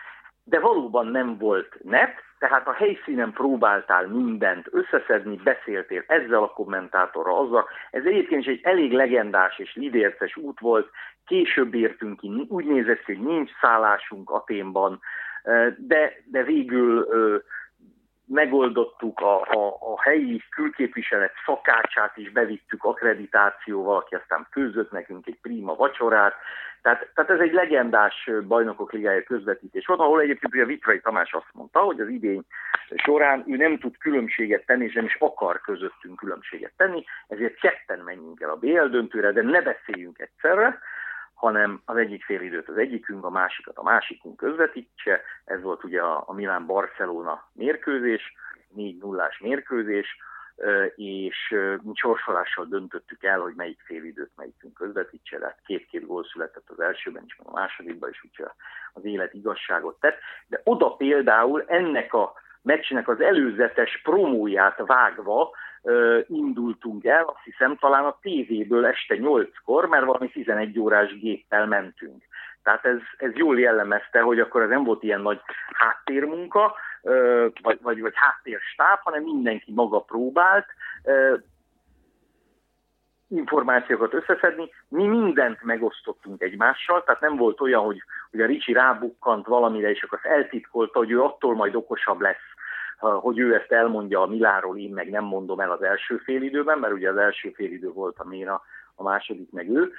de valóban nem volt net, tehát a helyszínen próbáltál mindent összeszedni, beszéltél ezzel a kommentátorral, azzal. Ez egyébként is egy elég legendás és lidérces út volt, később értünk ki, úgy nézett ki, hogy nincs szállásunk Aténban, de, de végül megoldottuk a, a, a helyi külképviselet szakácsát is, bevittük akkreditációval, aki aztán főzött nekünk egy prima vacsorát. Tehát, tehát ez egy legendás bajnokok ligája közvetítés volt, ahol egyébként ugye Vitrai Tamás azt mondta, hogy az idény során ő nem tud különbséget tenni, és nem is akar közöttünk különbséget tenni, ezért ketten menjünk el a BL döntőre, de ne beszéljünk egyszerre, hanem az egyik időt az egyikünk, a másikat a másikunk közvetítse. Ez volt ugye a, a Milán-Barcelona mérkőzés, 4 0 mérkőzés, és sorsolással döntöttük el, hogy melyik időt melyikünk közvetítse, tehát két-két gól született az elsőben is, meg a másodikban is, úgyhogy az élet igazságot tett. De oda például ennek a meccsnek az előzetes promóját vágva indultunk el, azt hiszem talán a tévéből este 8-kor, mert valami 11 órás géppel mentünk. Tehát ez, ez jól jellemezte, hogy akkor ez nem volt ilyen nagy háttérmunka, vagy, vagy, vagy háttérstáb, hanem mindenki maga próbált információkat összeszedni. Mi mindent megosztottunk egymással, tehát nem volt olyan, hogy, hogy a Ricsi rábukkant valamire, és akkor azt eltitkolta, hogy ő attól majd okosabb lesz, hogy ő ezt elmondja a Miláról, én meg nem mondom el az első félidőben, mert ugye az első félidő volt a Ména, a második meg ő,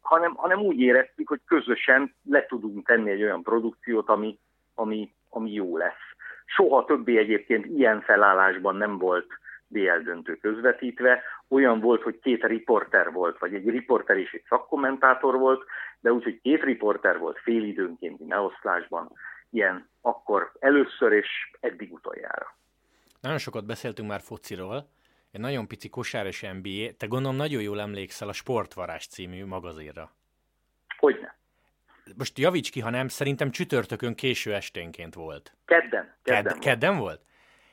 hanem, hanem úgy éreztük, hogy közösen le tudunk tenni egy olyan produkciót, ami, ami, ami jó lesz. Soha többé egyébként ilyen felállásban nem volt BL döntő közvetítve. Olyan volt, hogy két riporter volt, vagy egy riporter és egy szakkommentátor volt, de úgy, hogy két riporter volt félidőnkénti meoszlásban, ilyen akkor először és eddig utoljára. Nagyon sokat beszéltünk már fociról, egy nagyon pici kosáros NBA, te gondolom nagyon jól emlékszel a Sportvarás című magazinra. Hogyne. Most javíts ki, ha nem, szerintem csütörtökön késő esténként volt. Kedden. Kedden, Ked- volt. kedden volt?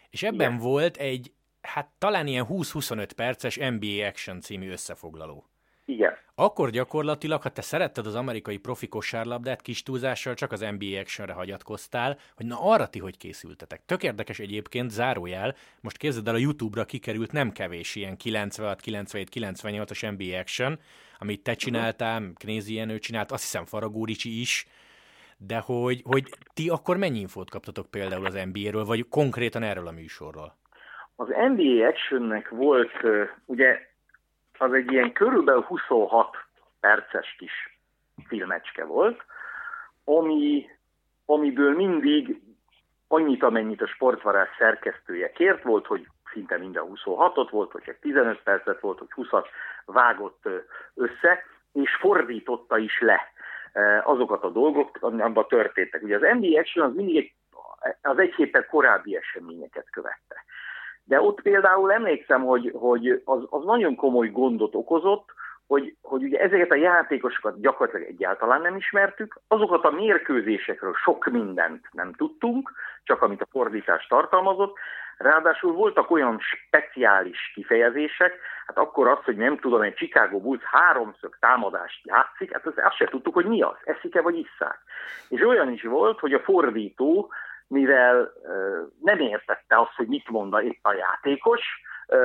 És ebben Igen. volt egy, hát talán ilyen 20-25 perces NBA Action című összefoglaló. Igen. Akkor gyakorlatilag, ha te szeretted az amerikai profi kosárlabdát, kis túlzással csak az NBA Actionre hagyatkoztál, hogy na arra ti hogy készültetek. Tök érdekes egyébként, zárójel, most képzeld el, a YouTube-ra kikerült nem kevés ilyen 96, 97, 98-as NBA Action, amit te csináltál, Knézi Jenő csinált, azt hiszem Faragó Ricsi is, de hogy, hogy ti akkor mennyi infót kaptatok például az NBA-ről, vagy konkrétan erről a műsorról? Az NBA Actionnek volt, ugye, az egy ilyen körülbelül 26 perces kis filmecske volt, ami, amiből mindig annyit, amennyit a sportvarás szerkesztője kért, volt, hogy szinte minden 26-ot volt, vagy csak 15 percet volt, hogy 20-at vágott össze, és fordította is le azokat a dolgok, ami abban történtek. Ugye az NBA Action az mindig egy, az egy héttel korábbi eseményeket követte. De ott például emlékszem, hogy, hogy az, az nagyon komoly gondot okozott, hogy, hogy ugye ezeket a játékosokat gyakorlatilag egyáltalán nem ismertük, azokat a mérkőzésekről sok mindent nem tudtunk, csak amit a fordítás tartalmazott, ráadásul voltak olyan speciális kifejezések, hát akkor az, hogy nem tudom, egy Chicago Bulls háromszög támadást játszik, hát azt, se tudtuk, hogy mi az, eszik-e vagy isszák. És olyan is volt, hogy a fordító mivel nem értette azt, hogy mit mond épp a játékos,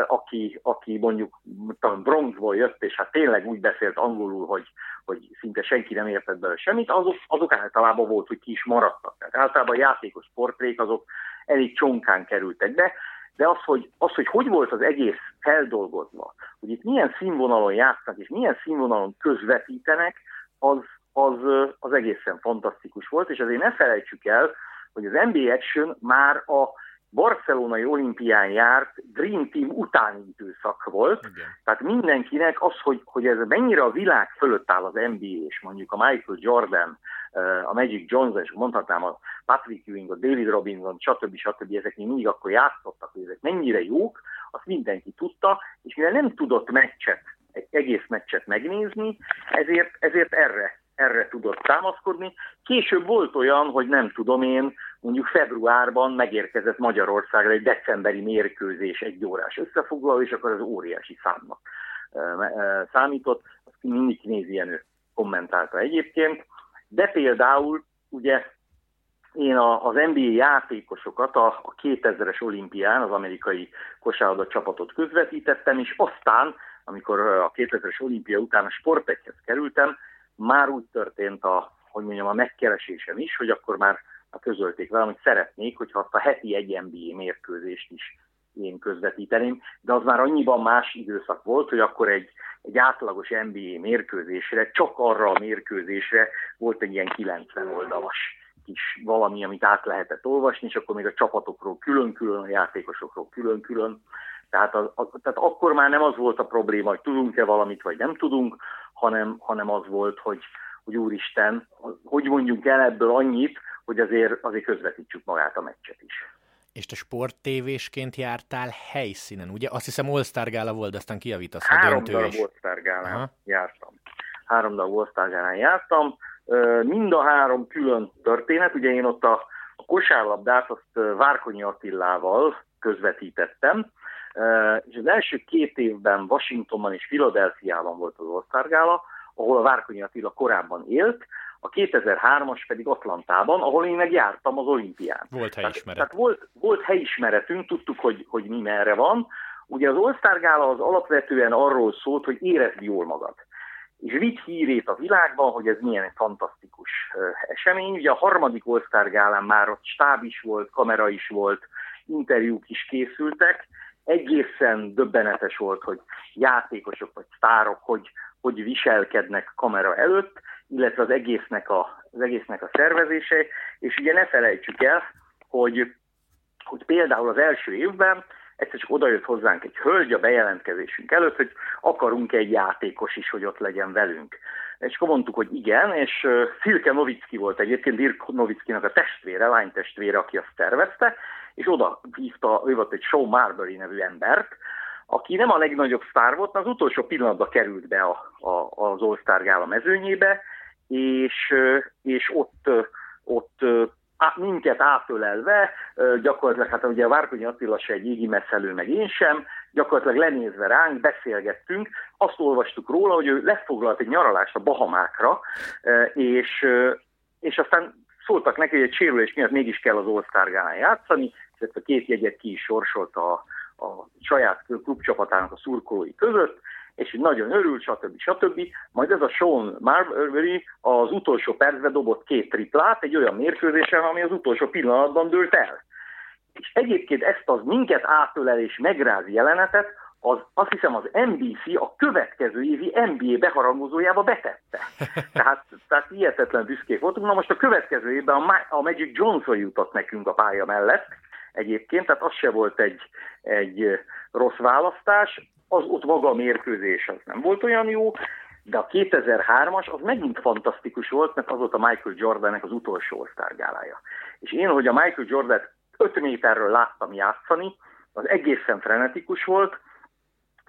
aki, aki mondjuk talán Bronxból jött, és hát tényleg úgy beszélt angolul, hogy, hogy szinte senki nem értett belőle semmit, azok, azok általában volt, hogy ki is maradtak. Tehát általában a játékos portrék azok elég csonkán kerültek be, de az hogy, az, hogy hogy volt az egész feldolgozva, hogy itt milyen színvonalon játsznak, és milyen színvonalon közvetítenek, az, az, az egészen fantasztikus volt, és azért ne felejtsük el, hogy az NBA Action már a barcelonai olimpián járt Dream Team utáni időszak volt, Igen. tehát mindenkinek az, hogy, hogy ez mennyire a világ fölött áll az NBA, és mondjuk a Michael Jordan, a Magic Johnson, és mondhatnám a Patrick Ewing, a David Robinson, stb. stb. ezek mindig akkor játszottak, hogy ezek mennyire jók, azt mindenki tudta, és mivel nem tudott meccset, egy egész meccset megnézni, ezért, ezért erre erre tudott támaszkodni. Később volt olyan, hogy nem tudom én, mondjuk februárban megérkezett Magyarországra egy decemberi mérkőzés egy órás összefoglaló, és akkor az óriási számnak számított. Azt mindig nézi ilyen kommentálta egyébként. De például ugye én az NBA játékosokat a, a 2000-es olimpián az amerikai kosárlabda csapatot közvetítettem, és aztán, amikor a 2000-es olimpia után a sportekhez kerültem, már úgy történt a, hogy mondjam, a megkeresésem is, hogy akkor már közölték velem, hogy szeretnék, hogyha azt a heti egy NBA mérkőzést is én közvetíteném, de az már annyiban más időszak volt, hogy akkor egy, egy átlagos NBA mérkőzésre, csak arra a mérkőzésre volt egy ilyen 90 oldalas kis valami, amit át lehetett olvasni, és akkor még a csapatokról külön-külön, a játékosokról külön-külön. Tehát, az, az, tehát akkor már nem az volt a probléma, hogy tudunk-e valamit, vagy nem tudunk, hanem, hanem az volt, hogy, hogy úristen, hogy mondjunk el ebből annyit, hogy azért, azért közvetítsük magát a meccset is. És te sporttévésként jártál helyszínen, ugye? Azt hiszem All-Star Gála volt, de aztán kijavítasz a Három döntő darab. All-Star Gálán jártam. Három darab All-Star Gálán jártam. Mind a három külön történet. Ugye én ott a, a kosárlabdát azt Várkonyi Attilával közvetítettem, és az első két évben Washingtonban és Philadelphiában volt az All-Star Gála, ahol a Várkonyi Attila korábban élt, a 2003-as pedig Atlantában, ahol én meg jártam az olimpián. Volt helyismeret. Tehát, tehát volt, volt helyismeretünk, tudtuk, hogy, hogy mi merre van. Ugye az All-Star Gála az alapvetően arról szólt, hogy érezd jól magad. És vitt hírét a világban, hogy ez milyen fantasztikus esemény. Ugye a harmadik All-Star Gálán már ott stáb is volt, kamera is volt, interjúk is készültek, egészen döbbenetes volt, hogy játékosok vagy sztárok hogy, hogy viselkednek kamera előtt, illetve az egésznek a, az egésznek a szervezése, és ugye ne felejtsük el, hogy, hogy például az első évben egyszer csak odajött hozzánk egy hölgy a bejelentkezésünk előtt, hogy akarunk egy játékos is, hogy ott legyen velünk. És akkor mondtuk, hogy igen, és Filke Novicki volt egyébként, Dirk Novickinak a testvére, lánytestvére, aki azt tervezte, és oda hívta, ő volt egy Show Marbury nevű embert, aki nem a legnagyobb sztár volt, az utolsó pillanatban került be a, a, az All-Star Gála mezőnyébe, és, és ott, ott minket átölelve, gyakorlatilag, hát ugye a Várkonyi Attila se egy égi messzelő, meg én sem, gyakorlatilag lenézve ránk, beszélgettünk, azt olvastuk róla, hogy ő lefoglalt egy nyaralást a Bahamákra, és, és aztán szóltak neki, hogy egy sérülés miatt mégis kell az All-Star játszani, a két jegyet ki is sorsolta a, a saját klubcsapatának a szurkolói között, és így nagyon örül, stb. stb. Majd ez a Sean Marbury az utolsó percben dobott két triplát egy olyan mérkőzésen, ami az utolsó pillanatban dőlt el. És egyébként ezt az minket átölel és megráz jelenetet, az, azt hiszem az NBC a következő évi NBA beharangozójába betette. [laughs] Tehát, tehát ilyetetlen büszkék voltunk. Na most a következő évben a, a Magic Johnson jutott nekünk a pálya mellett egyébként, tehát az se volt egy, egy rossz választás az ott maga a mérkőzés az nem volt olyan jó, de a 2003-as az megint fantasztikus volt, mert az volt a Michael Jordannek az utolsó osztárgálája. És én, hogy a Michael Jordan 5 méterről láttam játszani, az egészen frenetikus volt,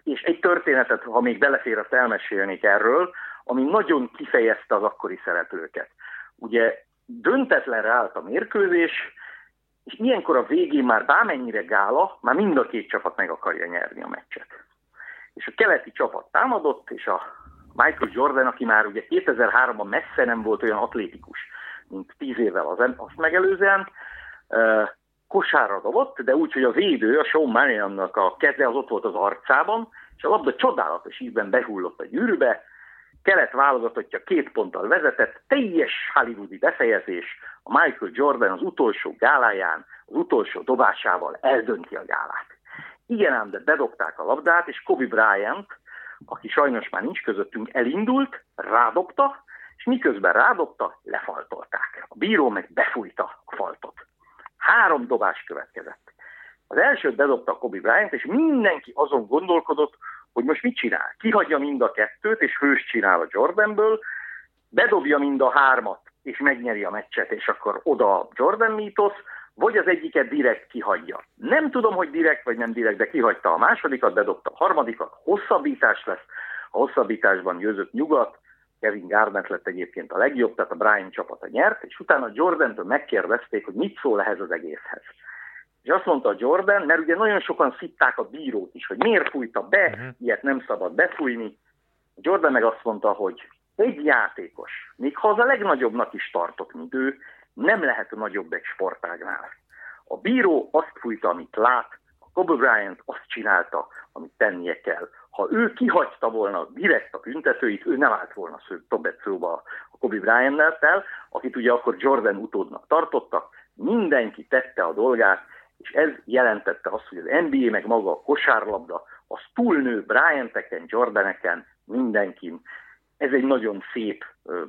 és egy történetet, ha még belefér, azt elmesélnék erről, ami nagyon kifejezte az akkori szereplőket. Ugye döntetlenre állt a mérkőzés, és ilyenkor a végén már bármennyire gála, már mind a két csapat meg akarja nyerni a meccset. És a keleti csapat támadott, és a Michael Jordan, aki már ugye 2003-ban messze nem volt olyan atlétikus, mint 10 évvel az, azt megelőzően, kosárra dobott, de úgy, hogy a védő, a Sean Marionnak a keze az ott volt az arcában, és a labda csodálatos ízben behullott a gyűrűbe, kelet válogatottja két ponttal vezetett, teljes hollywoodi befejezés, a Michael Jordan az utolsó gáláján, az utolsó dobásával eldönti a gálát. Igen ám, de bedobták a labdát, és Kobe Bryant, aki sajnos már nincs közöttünk, elindult, rádobta, és miközben rádobta, lefaltolták. A bíró meg befújta a faltot. Három dobás következett. Az elsőt bedobta Kobe Bryant, és mindenki azon gondolkodott, hogy most mit csinál. Kihagyja mind a kettőt, és hős csinál a Jordanből, bedobja mind a hármat, és megnyeri a meccset, és akkor oda a Jordan mítosz, vagy az egyiket direkt kihagyja. Nem tudom, hogy direkt vagy nem direkt, de kihagyta a másodikat, bedobta a harmadikat, hosszabbítás lesz, a hosszabbításban győzött nyugat, Kevin Garnett lett egyébként a legjobb, tehát a Brian csapata nyert, és utána Jordan-től megkérdezték, hogy mit szól ehhez az egészhez. És azt mondta a Jordan, mert ugye nagyon sokan szitták a bírót is, hogy miért fújta be, uh-huh. ilyet nem szabad befújni. Jordan meg azt mondta, hogy egy játékos, még ha az a legnagyobbnak is tartott, mint ő, nem lehet nagyobb egy sportágnál. A bíró azt fújta, amit lát, a Kobe Bryant azt csinálta, amit tennie kell. Ha ő kihagyta volna direkt a büntetőit, ő nem állt volna többet szóba a Kobe Bryant-nel, akit ugye akkor Jordan utódnak tartottak, mindenki tette a dolgát, és ez jelentette azt, hogy az NBA meg maga a kosárlabda, az túlnő Bryanteken, Jordaneken, mindenkin. Ez egy nagyon szép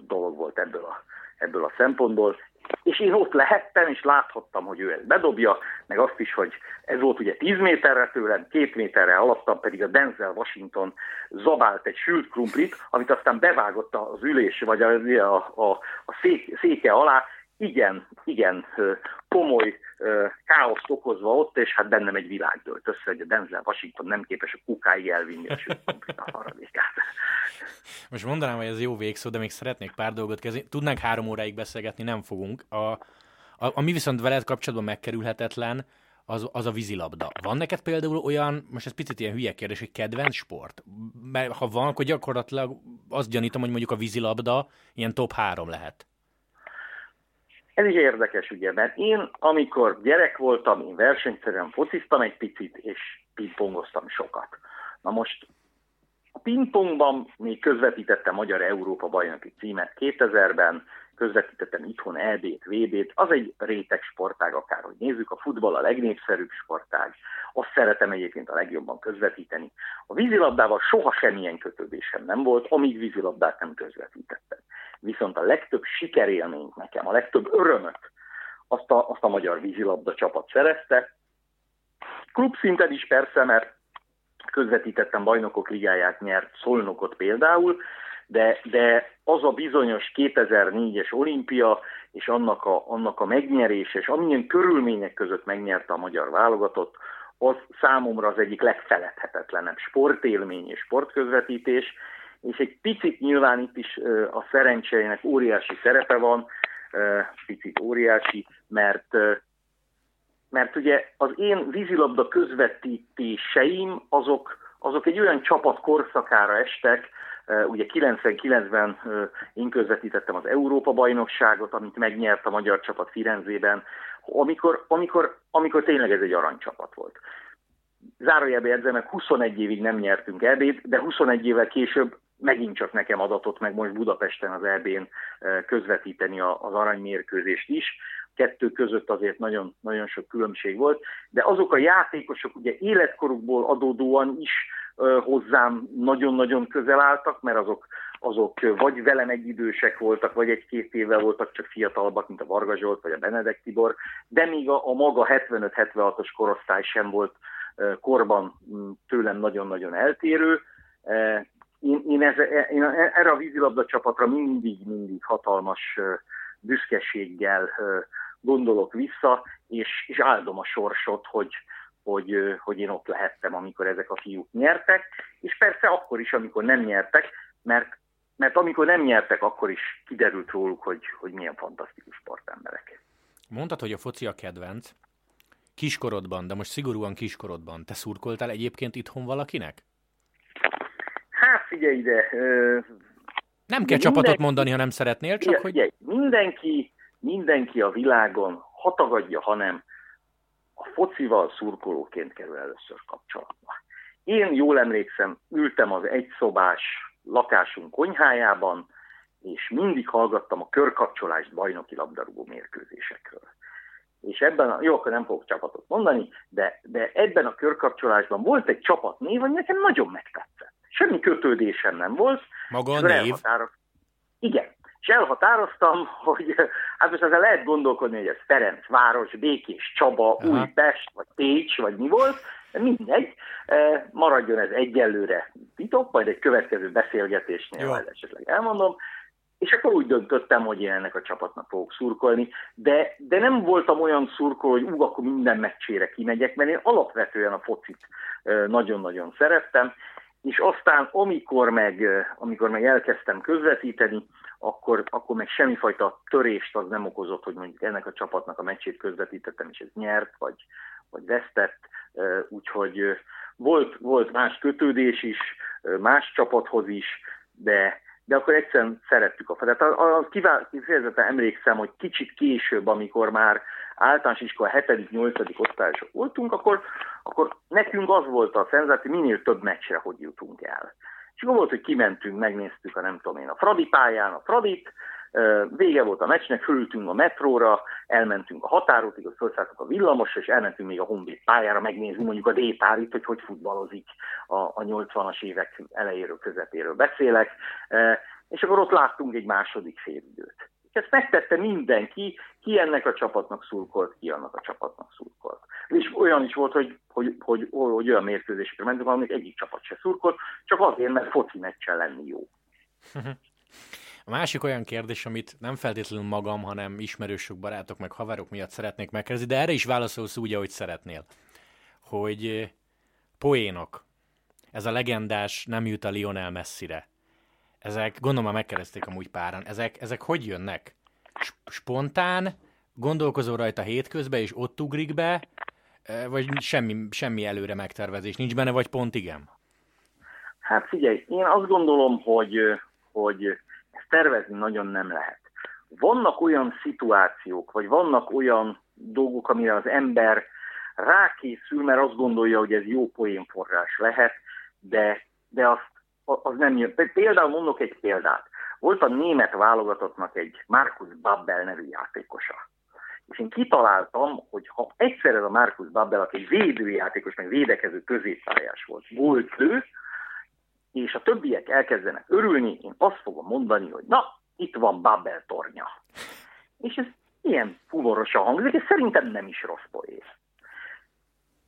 dolog volt ebből a, ebből a szempontból, és én ott lehettem, és láthattam, hogy ő ezt bedobja, meg azt is, hogy ez volt ugye 10 méterre tőlem, két méterre alattam, pedig a Denzel Washington zabált egy sült krumplit, amit aztán bevágott az ülés, vagy a, a, a, a szék, széke alá, igen, igen, komoly káoszt okozva ott, és hát bennem egy világ dőlt össze, hogy a Denzel Washington nem képes a kukáig elvinni a sült a. [laughs] Most mondanám, hogy ez jó végszó, de még szeretnék pár dolgot kezdeni. Tudnánk három óráig beszélgetni, nem fogunk. A, a, ami viszont veled kapcsolatban megkerülhetetlen, az, az a vízilabda. Van neked például olyan, most ez picit ilyen hülye kérdés, hogy kedvenc sport? Mert ha van, akkor gyakorlatilag azt gyanítom, hogy mondjuk a vízilabda ilyen top három lehet. Ez is érdekes, ugye, mert én, amikor gyerek voltam, én versenyszerűen fociztam egy picit, és pingpongoztam sokat. Na most a pingpongban még közvetítettem Magyar Európa bajnoki címet 2000-ben, közvetítettem itthon EB-t, VB-t, az egy réteg sportág akárhogy nézzük, a futball a legnépszerűbb sportág, azt szeretem egyébként a legjobban közvetíteni. A vízilabdával soha semmilyen kötődésem nem volt, amíg vízilabdát nem közvetítettem. Viszont a legtöbb sikerélményt nekem, a legtöbb örömöt azt a, azt a magyar vízilabda csapat szerezte. Klub szinten is persze, mert közvetítettem bajnokok ligáját nyert Szolnokot például, de, de az a bizonyos 2004-es olimpia, és annak a, annak a megnyerése, és amilyen körülmények között megnyerte a magyar válogatott, az számomra az egyik legfeledhetetlenebb sportélmény és sportközvetítés, és egy picit nyilván itt is a szerencsének óriási szerepe van, picit óriási, mert mert ugye az én vízilabda közvetítéseim azok, azok egy olyan csapat korszakára estek, ugye 99-ben én közvetítettem az Európa-bajnokságot, amit megnyert a magyar csapat Firenzében, amikor, amikor, amikor tényleg ez egy aranycsapat volt. Zárójelbe edzem meg, 21 évig nem nyertünk ebéd, de 21 évvel később megint csak nekem adatot meg most Budapesten az EB-n közvetíteni az aranymérkőzést is. Kettő között azért nagyon, nagyon sok különbség volt, de azok a játékosok ugye életkorukból adódóan is hozzám nagyon-nagyon közel álltak, mert azok, azok vagy velem egyidősek voltak, vagy egy-két évvel voltak csak fiatalabbak, mint a Varga Zsolt, vagy a Benedek Tibor, de még a, a maga 75-76-os korosztály sem volt korban tőlem nagyon-nagyon eltérő. Én, én, ez, én erre a vízilabda csapatra mindig-mindig hatalmas büszkeséggel gondolok vissza, és, és áldom a sorsot, hogy, hogy, hogy én ott lehettem, amikor ezek a fiúk nyertek, és persze akkor is, amikor nem nyertek, mert, mert amikor nem nyertek, akkor is kiderült róluk, hogy, hogy milyen fantasztikus sportemberek. Mondtad, hogy a foci a kedvenc. Kiskorodban, de most szigorúan kiskorodban. Te szurkoltál egyébként itthon valakinek? figyelj ide. Nem kell csapatot mindenki, mondani, ha nem szeretnél, csak figyelj, hogy... mindenki, mindenki a világon, ha tagadja, hanem focival szurkolóként kerül először kapcsolatba. Én jól emlékszem, ültem az egyszobás lakásunk konyhájában, és mindig hallgattam a körkapcsolást bajnoki labdarúgó mérkőzésekről. És ebben, a, jó, akkor nem fogok csapatot mondani, de, de ebben a körkapcsolásban volt egy csapatnév, ami nekem nagyon megtetszett. Semmi kötődésem nem volt. Maga a név? Igen. És elhatároztam, hogy hát most ezzel lehet gondolkodni, hogy ez Ferencváros, Békés, Csaba, Aha. Újpest, vagy Pécs, vagy mi volt, de mindegy. E, maradjon ez egyelőre titok, majd egy következő beszélgetésnél Jó. majd esetleg elmondom. És akkor úgy döntöttem, hogy én ennek a csapatnak fogok szurkolni, de, de nem voltam olyan szurkol, hogy ú, akkor minden meccsére kimegyek, mert én alapvetően a focit e, nagyon-nagyon szerettem, és aztán amikor meg, amikor meg elkezdtem közvetíteni, akkor, akkor meg semmifajta törést az nem okozott, hogy mondjuk ennek a csapatnak a meccsét közvetítettem, és ez nyert, vagy, vagy vesztett, úgyhogy volt, volt más kötődés is, más csapathoz is, de, de akkor egyszerűen szerettük a fedet. A, kifejezetten emlékszem, hogy kicsit később, amikor már általános iskola 7.-8. osztályosok voltunk, akkor, akkor nekünk az volt a szenzáció, minél több meccsre hogy jutunk el. És akkor volt, hogy kimentünk, megnéztük a nem tudom én, a Fradi pályán a Fradit, vége volt a meccsnek, fölültünk a metróra, elmentünk a határotig, azt felszálltuk a villamosra, és elmentünk még a Honvéd pályára megnézni mondjuk a D-párit, hogy hogy futballozik a, a 80-as évek elejéről, közepéről beszélek, és akkor ott láttunk egy második félidőt. Ezt megtette mindenki, ki ennek a csapatnak szurkolt, ki annak a csapatnak szurkolt. És olyan is volt, hogy, hogy, hogy, hogy olyan mérkőzésekre mentünk, amik egyik csapat se szurkolt, csak azért, mert foci meccsen lenni jó. A másik olyan kérdés, amit nem feltétlenül magam, hanem ismerősök, barátok, meg haverok miatt szeretnék megkérdezni, de erre is válaszolsz úgy, ahogy szeretnél. Hogy eh, poénok, ez a legendás nem jut a Lionel messzire. Ezek, gondolom már megkereszték amúgy páran, ezek, ezek hogy jönnek? Spontán, gondolkozol rajta hétközben, és ott ugrik be, vagy semmi, semmi előre megtervezés nincs benne, vagy pont igen? Hát figyelj, én azt gondolom, hogy, hogy ezt tervezni nagyon nem lehet. Vannak olyan szituációk, vagy vannak olyan dolgok, amire az ember rákészül, mert azt gondolja, hogy ez jó poénforrás lehet, de, de azt az nem jön. Például mondok egy példát. Volt a német válogatottnak egy Markus Babbel nevű játékosa. És én kitaláltam, hogy ha egyszer ez a Markus Babbel, aki egy védőjátékos, meg védekező középpályás volt, volt ő, és a többiek elkezdenek örülni, én azt fogom mondani, hogy na, itt van Babbel tornya. És ez ilyen humorosan hangzik, és szerintem nem is rossz poén.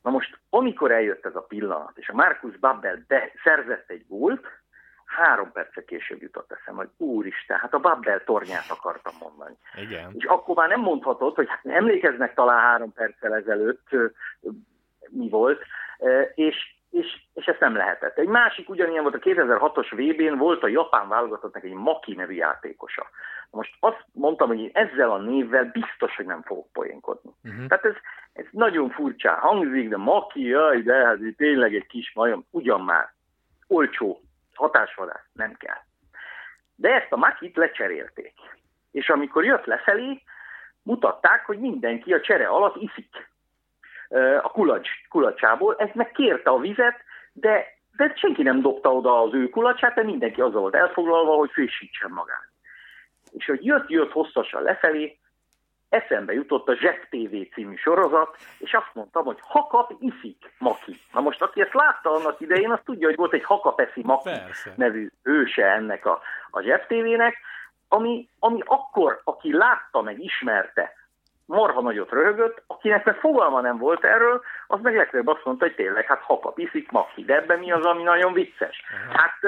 Na most, amikor eljött ez a pillanat, és a Markus Babbel szerzett egy gólt, három perce később jutott eszem, hogy úristen, hát a Babbel tornyát akartam mondani. Igen. És akkor már nem mondhatod, hogy hát emlékeznek talán három perccel ezelőtt mi volt, és, és, és ezt nem lehetett. Egy másik ugyanilyen volt a 2006-os VB-n, volt a japán válogatottnak egy Maki nevű játékosa. Most azt mondtam, hogy én ezzel a névvel biztos, hogy nem fogok poénkodni. Uh-huh. Tehát ez, ez nagyon furcsán hangzik, de Maki, jaj, de hát tényleg egy kis majom, ugyan már olcsó hatásvadász, nem kell. De ezt a Makit lecserélték. És amikor jött lefelé, mutatták, hogy mindenki a csere alatt iszik a kulacs, kulacsából. Ez meg kérte a vizet, de, de senki nem dobta oda az ő kulacsát, de mindenki azzal volt elfoglalva, hogy frissítsen magát. És hogy jött-jött hosszasan lefelé, eszembe jutott a Zsek TV című sorozat, és azt mondtam, hogy Hakap iszik Maki. Na most, aki ezt látta annak idején, az tudja, hogy volt egy Hakapeszi Maki Persze. nevű őse ennek a, a Zsek TV-nek, ami, ami akkor, aki látta meg, ismerte, marha nagyot röhögött, akinek meg fogalma nem volt erről, az meg legfeljebb azt mondta, hogy tényleg, hát hapa piszik, maki, de ebben mi az, ami nagyon vicces? Hát,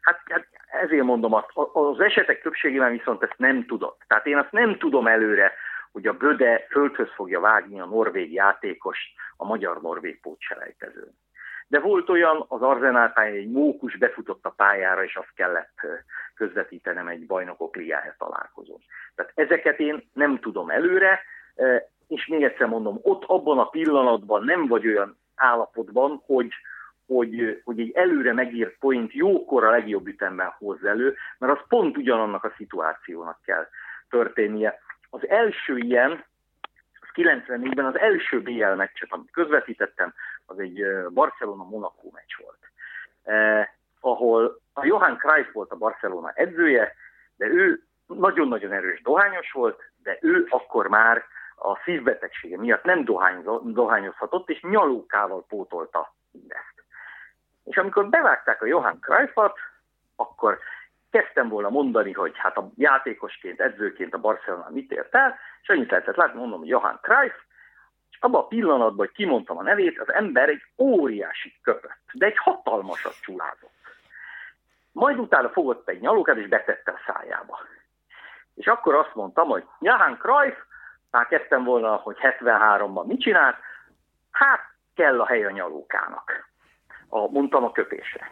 hát, hát ezért mondom azt, az esetek többségében viszont ezt nem tudott. Tehát én azt nem tudom előre, hogy a Böde földhöz fogja vágni a norvég játékos a magyar-norvég pótselejtezőn. De volt olyan, az Arzenál egy mókus befutott a pályára, és azt kellett közvetítenem egy bajnokok ligája találkozón. Tehát ezeket én nem tudom előre, és még egyszer mondom, ott abban a pillanatban nem vagy olyan állapotban, hogy, hogy, hogy egy előre megírt point jókor a legjobb ütemben hoz elő, mert az pont ugyanannak a szituációnak kell történnie. Az első ilyen, az 94-ben az első BL meccset, amit közvetítettem, az egy Barcelona-Monaco meccs volt. Eh, ahol a Johan Cruyff volt a Barcelona edzője, de ő nagyon-nagyon erős dohányos volt, de ő akkor már a szívbetegsége miatt nem dohányozhatott, és nyalókával pótolta mindezt. És amikor bevágták a Johan Cruyffot, akkor kezdtem volna mondani, hogy hát a játékosként, edzőként a Barcelona mit ért el, és annyit lehetett látni, mondom, hogy Johan Cruyff, és abban a pillanatban, hogy kimondtam a nevét, az ember egy óriási köpött, de egy hatalmasat csulázott. Majd utána fogott egy nyalókát, és betette a szájába. És akkor azt mondtam, hogy Johan Cruyff, már kezdtem volna, hogy 73-ban mit csinált, hát kell a hely a nyalókának. A, mondtam a köpésre.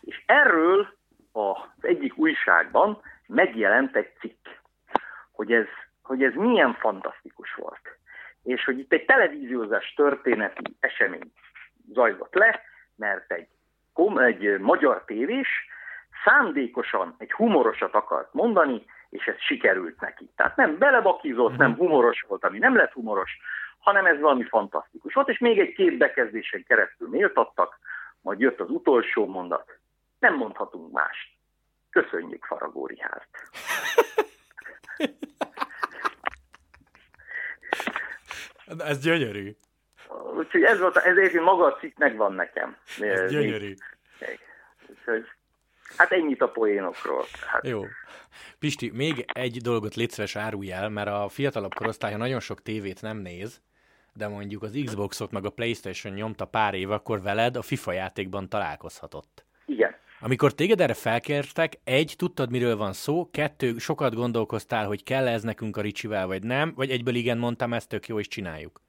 És erről az egyik újságban megjelent egy cikk, hogy ez, hogy ez milyen fantasztikus volt. És hogy itt egy televíziózás történeti esemény zajlott le, mert egy, egy magyar tévés szándékosan egy humorosat akart mondani, és ez sikerült neki. Tehát nem belebakizott, nem mhm. humoros volt, ami nem lett humoros, hanem ez valami fantasztikus volt, és még egy két bekezdésen keresztül méltattak, majd jött az utolsó mondat. Nem mondhatunk mást. Köszönjük Faragó Rihárt. [laughs] ez gyönyörű. Úgyhogy ez volt, ezért maga a cikk megvan nekem. Ez gyönyörű. Úgyhogy Hát ennyit a poénokról. Hát. Jó. Pisti, még egy dolgot légy szíves árulj el, mert a fiatalabb korosztálya nagyon sok tévét nem néz, de mondjuk az Xboxot meg a Playstation nyomta pár év, akkor veled a FIFA játékban találkozhatott. Igen. Amikor téged erre felkértek, egy, tudtad, miről van szó, kettő, sokat gondolkoztál, hogy kell ez nekünk a Ricsivel, vagy nem, vagy egyből igen mondtam, ezt tök jó, és csináljuk.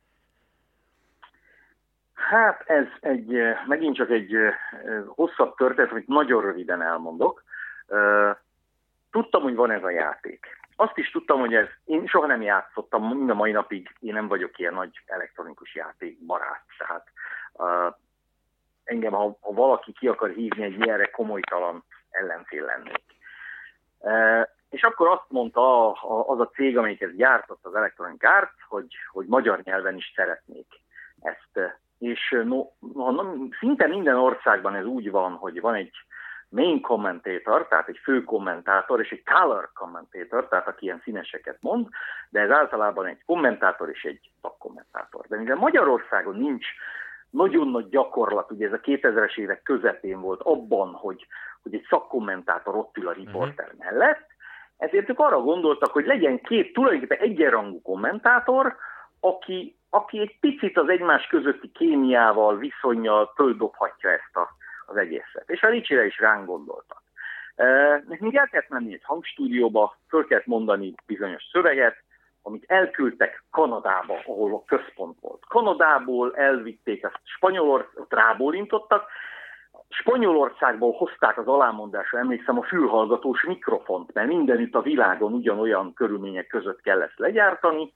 Hát ez egy, megint csak egy hosszabb történet, amit nagyon röviden elmondok. Tudtam, hogy van ez a játék. Azt is tudtam, hogy ez, én soha nem játszottam, mind a mai napig én nem vagyok ilyen nagy elektronikus játék barát. Tehát uh, engem, ha, ha valaki ki akar hívni, egy ilyenre komolytalan ellenfél lennék. Uh, és akkor azt mondta az a cég, amelyik ezt gyártott, az Electronic Arts, hogy, hogy magyar nyelven is szeretnék ezt és no, no, szinte minden országban ez úgy van, hogy van egy main commentator, tehát egy fő kommentátor, és egy color commentator, tehát aki ilyen színeseket mond, de ez általában egy kommentátor és egy szakkommentátor. De mivel Magyarországon nincs nagyon nagy gyakorlat, ugye ez a 2000-es évek közepén volt abban, hogy, hogy egy szakkommentátor ott ül a riporter uh-huh. mellett, ezért ők arra gondoltak, hogy legyen két tulajdonképpen egyenrangú kommentátor, aki aki egy picit az egymás közötti kémiával, viszonyjal földobhatja ezt a, az egészet. És a Ricsire is ránk gondoltak. Nekünk el kellett menni egy hangstúdióba, föl kellett mondani bizonyos szöveget, amit elküldtek Kanadába, ahol a központ volt. Kanadából elvitték ezt Spanyolországot, rábólintottak, Spanyolországból hozták az alámondásra, emlékszem, a fülhallgatós mikrofont, mert mindenütt a világon ugyanolyan körülmények között kell ezt legyártani,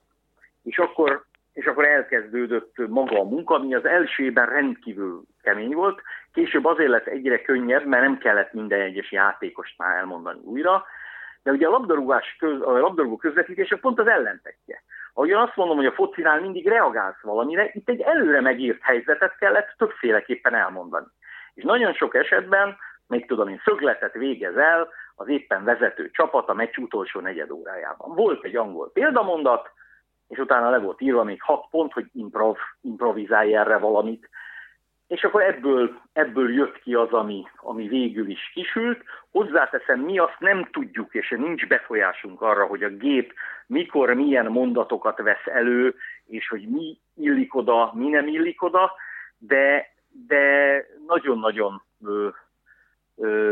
és akkor, és akkor elkezdődött maga a munka, ami az elsőben rendkívül kemény volt, később azért lett egyre könnyebb, mert nem kellett minden egyes játékost már elmondani újra, de ugye a labdarúgás köz, a labdarúgó közvetítése pont az ellentetje. Ahogyan azt mondom, hogy a focinál mindig reagálsz valamire, itt egy előre megírt helyzetet kellett többféleképpen elmondani. És nagyon sok esetben, még tudom én, szögletet végez el az éppen vezető csapat a meccs utolsó negyed órájában. Volt egy angol példamondat, és utána le volt írva még hat pont, hogy improv, improvizálj erre valamit, és akkor ebből, ebből jött ki az, ami, ami végül is kisült. Hozzáteszem, mi azt nem tudjuk, és nincs befolyásunk arra, hogy a gép mikor milyen mondatokat vesz elő, és hogy mi illik oda, mi nem illik oda, de, de nagyon-nagyon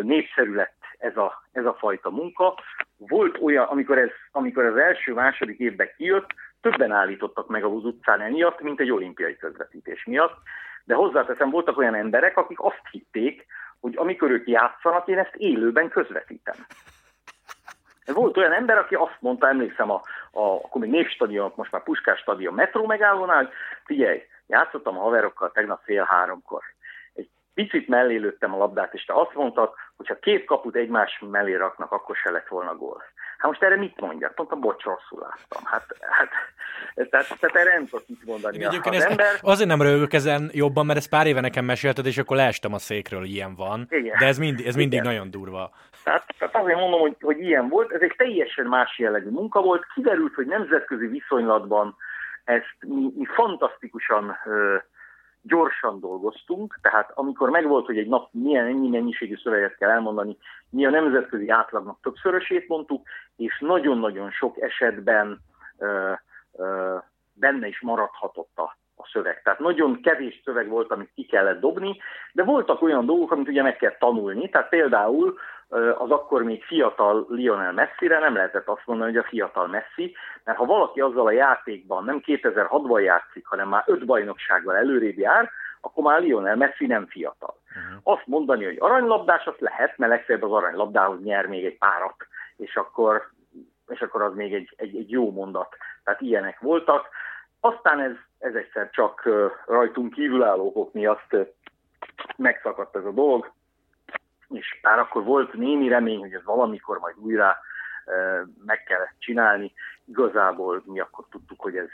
népszerű lett ez a, ez a fajta munka. Volt olyan, amikor ez, amikor az első-második évben kijött, többen állítottak meg a utcán emiatt, mint egy olimpiai közvetítés miatt de hozzáteszem, voltak olyan emberek, akik azt hitték, hogy amikor ők játszanak, én ezt élőben közvetítem. Volt olyan ember, aki azt mondta, emlékszem, a, a, akkor még Névstadion, most már Puskás stadion metró megállónál, hogy figyelj, játszottam a haverokkal tegnap fél háromkor. Egy picit mellé lőttem a labdát, és te azt mondtad, hogy ha két kaput egymás mellé raknak, akkor se lett volna gól. Hát most erre mit mondjak? Mondtam, bocs, rosszul láttam. Hát, hát tehát, tehát erre nem tudok mit mondani. Igen, az ez, ember... Azért nem rögök ezen jobban, mert ezt pár éve nekem mesélted, és akkor leestem a székről, ilyen van. Igen. De ez, mind, ez mindig Igen. nagyon durva. Tehát, tehát azért mondom, hogy, hogy ilyen volt. Ez egy teljesen más jellegű munka volt. Kiderült, hogy nemzetközi viszonylatban ezt mi, mi fantasztikusan uh, gyorsan dolgoztunk, tehát amikor megvolt, hogy egy nap milyen ennyi mennyiségű szöveget kell elmondani, mi a nemzetközi átlagnak többszörösét mondtuk, és nagyon-nagyon sok esetben ö, ö, benne is maradhatott a, a szöveg. Tehát nagyon kevés szöveg volt, amit ki kellett dobni, de voltak olyan dolgok, amit ugye meg kell tanulni, tehát például az akkor még fiatal Lionel Messi-re nem lehetett azt mondani, hogy a fiatal Messi, mert ha valaki azzal a játékban nem 2006-ban játszik, hanem már öt bajnoksággal előrébb jár, akkor már Lionel Messi nem fiatal. Uh-huh. Azt mondani, hogy aranylabdás, azt lehet, mert legfeljebb az aranylabdához nyer még egy párat, és akkor, és akkor az még egy, egy, egy jó mondat. Tehát ilyenek voltak. Aztán ez, ez egyszer csak rajtunk kívülállókok miatt megszakadt ez a dolg, és már akkor volt némi remény, hogy ez valamikor majd újra meg kell csinálni. Igazából mi akkor tudtuk, hogy ez,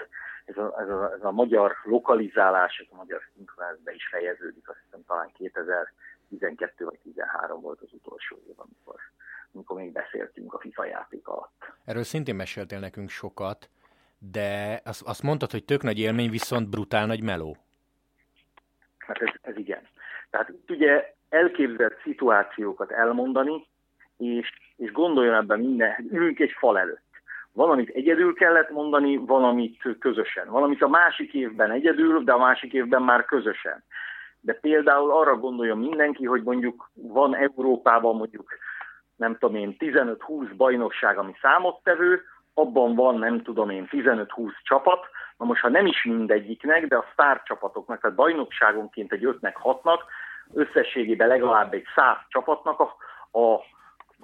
ez, a, ez, a, ez a magyar lokalizálás, ez a magyar szinkronázás be is fejeződik, azt hiszem talán 2012 vagy 2013 volt az utolsó év, amikor, amikor még beszéltünk a FIFA játék alatt. Erről szintén meséltél nekünk sokat, de azt, azt mondtad, hogy tök nagy élmény, viszont brutál nagy meló. Hát ez, ez igen. Tehát itt ugye elképzelt szituációkat elmondani, és, és gondoljon ebben minden, ülünk egy fal előtt. Valamit egyedül kellett mondani, valamit közösen. Valamit a másik évben egyedül, de a másik évben már közösen. De például arra gondoljon mindenki, hogy mondjuk van Európában mondjuk nem tudom én 15-20 bajnokság, ami számottevő, abban van nem tudom én 15-20 csapat, na most ha nem is mindegyiknek, de a sztárcsapatoknak, tehát bajnokságonként egy 5-nek, 6-nak, összességében legalább egy száz csapatnak a, a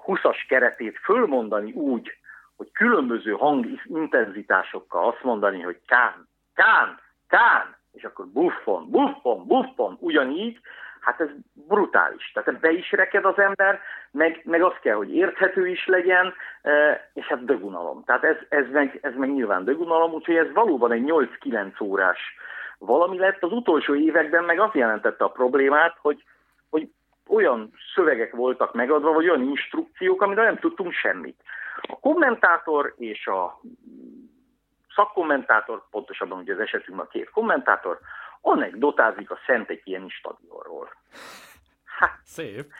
20-as keretét fölmondani úgy, hogy különböző hangintenzitásokkal azt mondani, hogy kán, kán, kán, és akkor buffon, buffon, buffon, ugyanígy, hát ez brutális. Tehát be is reked az ember, meg, meg az kell, hogy érthető is legyen, e, és hát dögunalom. Tehát ez, ez, meg, ez meg nyilván dögunalom, úgyhogy ez valóban egy 8-9 órás valami lett. Az utolsó években meg azt jelentette a problémát, hogy, hogy olyan szövegek voltak megadva, vagy olyan instrukciók, amire nem tudtunk semmit. A kommentátor és a szakkommentátor, pontosabban ugye az esetünkben a két kommentátor, anekdotázik a ilyen stadionról. Hát, Szép.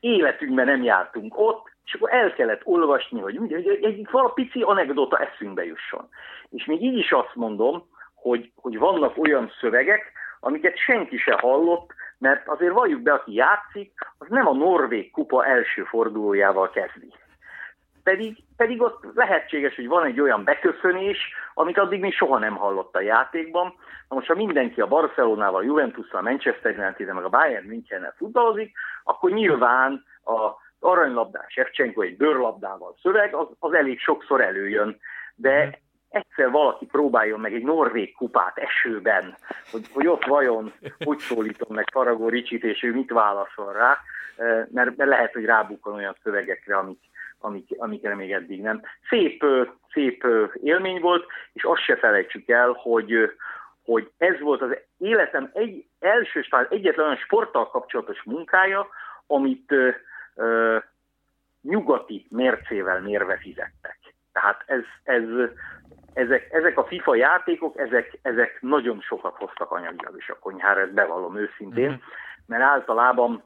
Életünkben nem jártunk ott, és akkor el kellett olvasni, hogy, hogy egy, egy valapici anekdota eszünkbe jusson. És még így is azt mondom, hogy, hogy vannak olyan szövegek, amiket senki se hallott, mert azért valljuk be, aki játszik, az nem a Norvég kupa első fordulójával kezdi. pedig, pedig ott lehetséges, hogy van egy olyan beköszönés, amit addig még soha nem hallott a játékban. Na most, ha mindenki a Barcelonával, Juventusszal, Manchester United, meg a Bayern Münchennel futballozik, akkor nyilván a aranylabdás Shevchenko egy bőrlabdával szöveg, az, az elég sokszor előjön. De. Egyszer valaki próbáljon meg egy norvég kupát esőben, hogy, hogy ott vajon hogy szólítom meg Faragó Ricsit, és ő mit válaszol rá, mert, mert lehet, hogy rábukkan olyan szövegekre, amik, amik, amikre még eddig nem. Szép, szép élmény volt, és azt se felejtsük el, hogy, hogy ez volt az életem egy első, talán egyetlen olyan sporttal kapcsolatos munkája, amit ö, ö, nyugati mércével mérve fizettek. Tehát ez, ez, ezek, ezek a FIFA játékok, ezek, ezek nagyon sokat hoztak anyagilag is a konyhára, ezt bevallom őszintén, mm-hmm. mert általában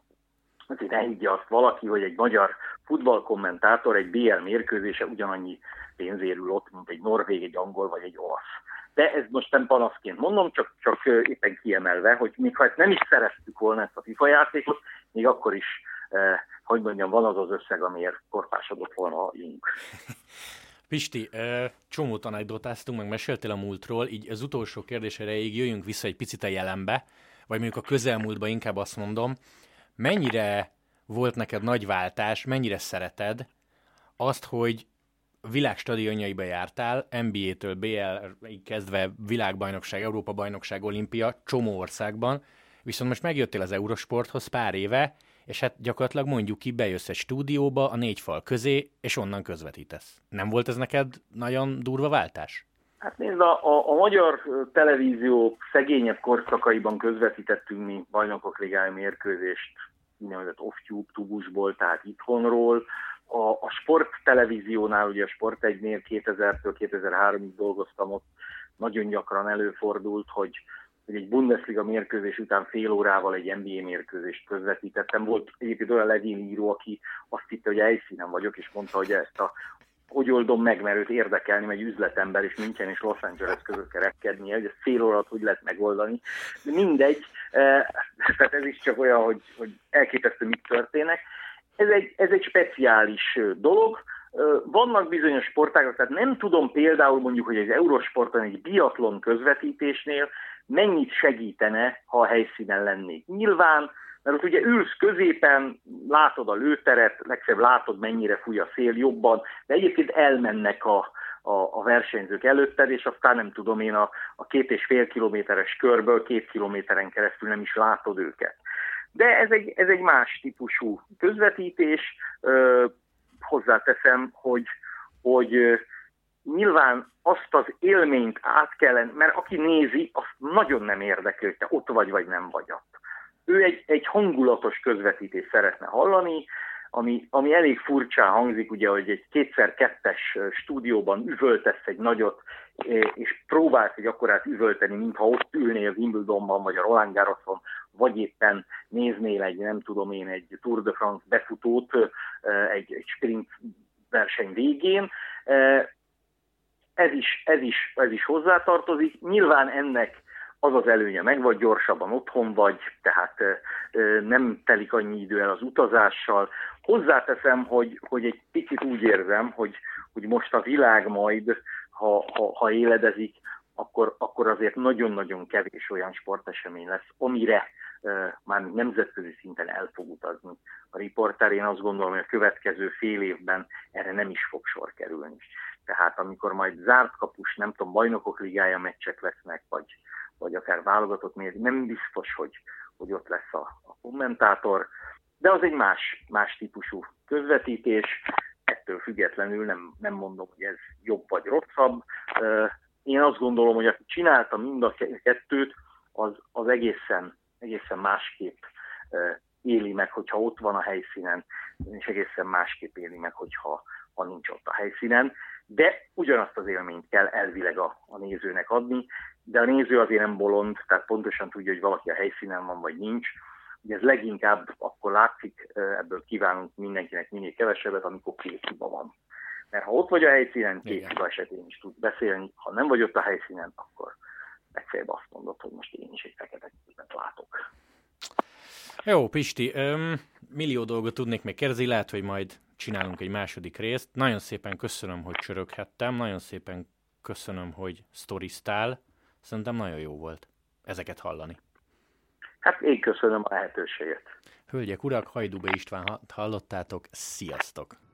azért ne higgye azt valaki, hogy egy magyar futballkommentátor egy BL mérkőzése ugyanannyi pénzérül ott, mint egy norvég, egy angol vagy egy olasz. De ez most nem panaszként mondom, csak, csak éppen kiemelve, hogy még ha ezt nem is szereztük volna ezt a FIFA játékot, még akkor is, eh, hogy mondjam, van az az összeg, amiért korpásodott volna a. [laughs] Pisti, csomót anekdotáztunk, meg meséltél a múltról, így az utolsó kérdés erejéig jöjjünk vissza egy picit a jelenbe, vagy mondjuk a közelmúltba inkább azt mondom, mennyire volt neked nagy váltás, mennyire szereted azt, hogy világ stadionjaiba jártál, NBA-től BL kezdve világbajnokság, Európa-bajnokság, olimpia, csomó országban, viszont most megjöttél az Eurosporthoz pár éve, és hát gyakorlatilag mondjuk ki, bejössz egy stúdióba, a négy fal közé, és onnan közvetítesz. Nem volt ez neked nagyon durva váltás? Hát nézd, a, a, a magyar televízió szegényebb korszakaiban közvetítettünk mi bajnokok ligája mérkőzést úgynevezett off-tube tubusból, tehát itthonról. A, a sporttelevíziónál, ugye a Sport 1-nél 2000-től 2003-ig dolgoztam ott, nagyon gyakran előfordult, hogy, hogy egy Bundesliga mérkőzés után fél órával egy NBA mérkőzést közvetítettem. Volt egyébként olyan író, aki azt hitte, hogy helyszínen vagyok, és mondta, hogy ezt a hogy oldom meg, mert őt érdekelni, egy üzletember, és München és Los Angeles között kerekednie, hogy ezt fél órát hogy lehet megoldani. De mindegy, eh, tehát ez is csak olyan, hogy, hogy elképesztő, mit történnek. Ez egy, ez egy speciális dolog, vannak bizonyos sportágak, tehát nem tudom például mondjuk, hogy egy Eurosporton egy biatlon közvetítésnél mennyit segítene, ha a helyszínen lennék. Nyilván mert ott ugye ülsz középen, látod a lőteret, legfeljebb látod, mennyire fúj a szél jobban, de egyébként elmennek a, a, a versenyzők előtted, és aztán nem tudom én a, a két és fél kilométeres körből két kilométeren keresztül nem is látod őket. De ez egy, ez egy más típusú közvetítés. Ö, hozzáteszem, hogy, hogy nyilván azt az élményt át kellene, mert aki nézi, azt nagyon nem érdekli, hogy te ott vagy, vagy nem vagy ott. Ő egy, egy hangulatos közvetítést szeretne hallani, ami, ami elég furcsán hangzik, ugye, hogy egy kétszer-kettes stúdióban üvöltesz egy nagyot, és próbálsz egy akkorát üvölteni, mintha ott ülnél az Wimbledonban, vagy a Roland Garroson, vagy éppen néznél egy, nem tudom én, egy Tour de France befutót egy, egy sprint verseny végén. Ez is, ez, is, ez is hozzátartozik. Nyilván ennek az az előnye, meg vagy gyorsabban otthon vagy, tehát nem telik annyi idő el az utazással. Hozzáteszem, hogy, hogy egy picit úgy érzem, hogy, hogy most a világ majd, ha, ha, ha éledezik, akkor, akkor azért nagyon-nagyon kevés olyan sportesemény lesz, amire már nemzetközi szinten el fog utazni. A riporter én azt gondolom, hogy a következő fél évben erre nem is fog sor kerülni. Tehát amikor majd zárt kapus, nem tudom, bajnokok ligája meccsek lesznek, vagy, vagy akár válogatott mér, nem biztos, hogy, hogy ott lesz a, a kommentátor, de az egy más, más típusú közvetítés, ettől függetlenül nem, nem mondom, hogy ez jobb vagy rosszabb. Én azt gondolom, hogy aki csinálta mind a kettőt, az, az egészen, egészen másképp éli meg, hogyha ott van a helyszínen, és egészen másképp éli meg, hogyha ha nincs ott a helyszínen. De ugyanazt az élményt kell elvileg a, a nézőnek adni, de a néző azért nem bolond, tehát pontosan tudja, hogy valaki a helyszínen van, vagy nincs. Ugye ez leginkább akkor látszik, ebből kívánunk mindenkinek minél kevesebbet, amikor két hiba van. Mert ha ott vagy a helyszínen, két hiba esetén is tud beszélni, ha nem vagy ott a helyszínen, akkor legfeljebb azt mondod, hogy most én is egy fekete látok. Jó, Pisti, öm, millió dolgot tudnék még kérdezni, lehet, hogy majd csinálunk egy második részt. Nagyon szépen köszönöm, hogy csöröghettem, nagyon szépen köszönöm, hogy sztoriztál. Szerintem nagyon jó volt ezeket hallani. Hát én köszönöm a lehetőséget. Hölgyek, urak, Hajdúbe István hallottátok, sziasztok!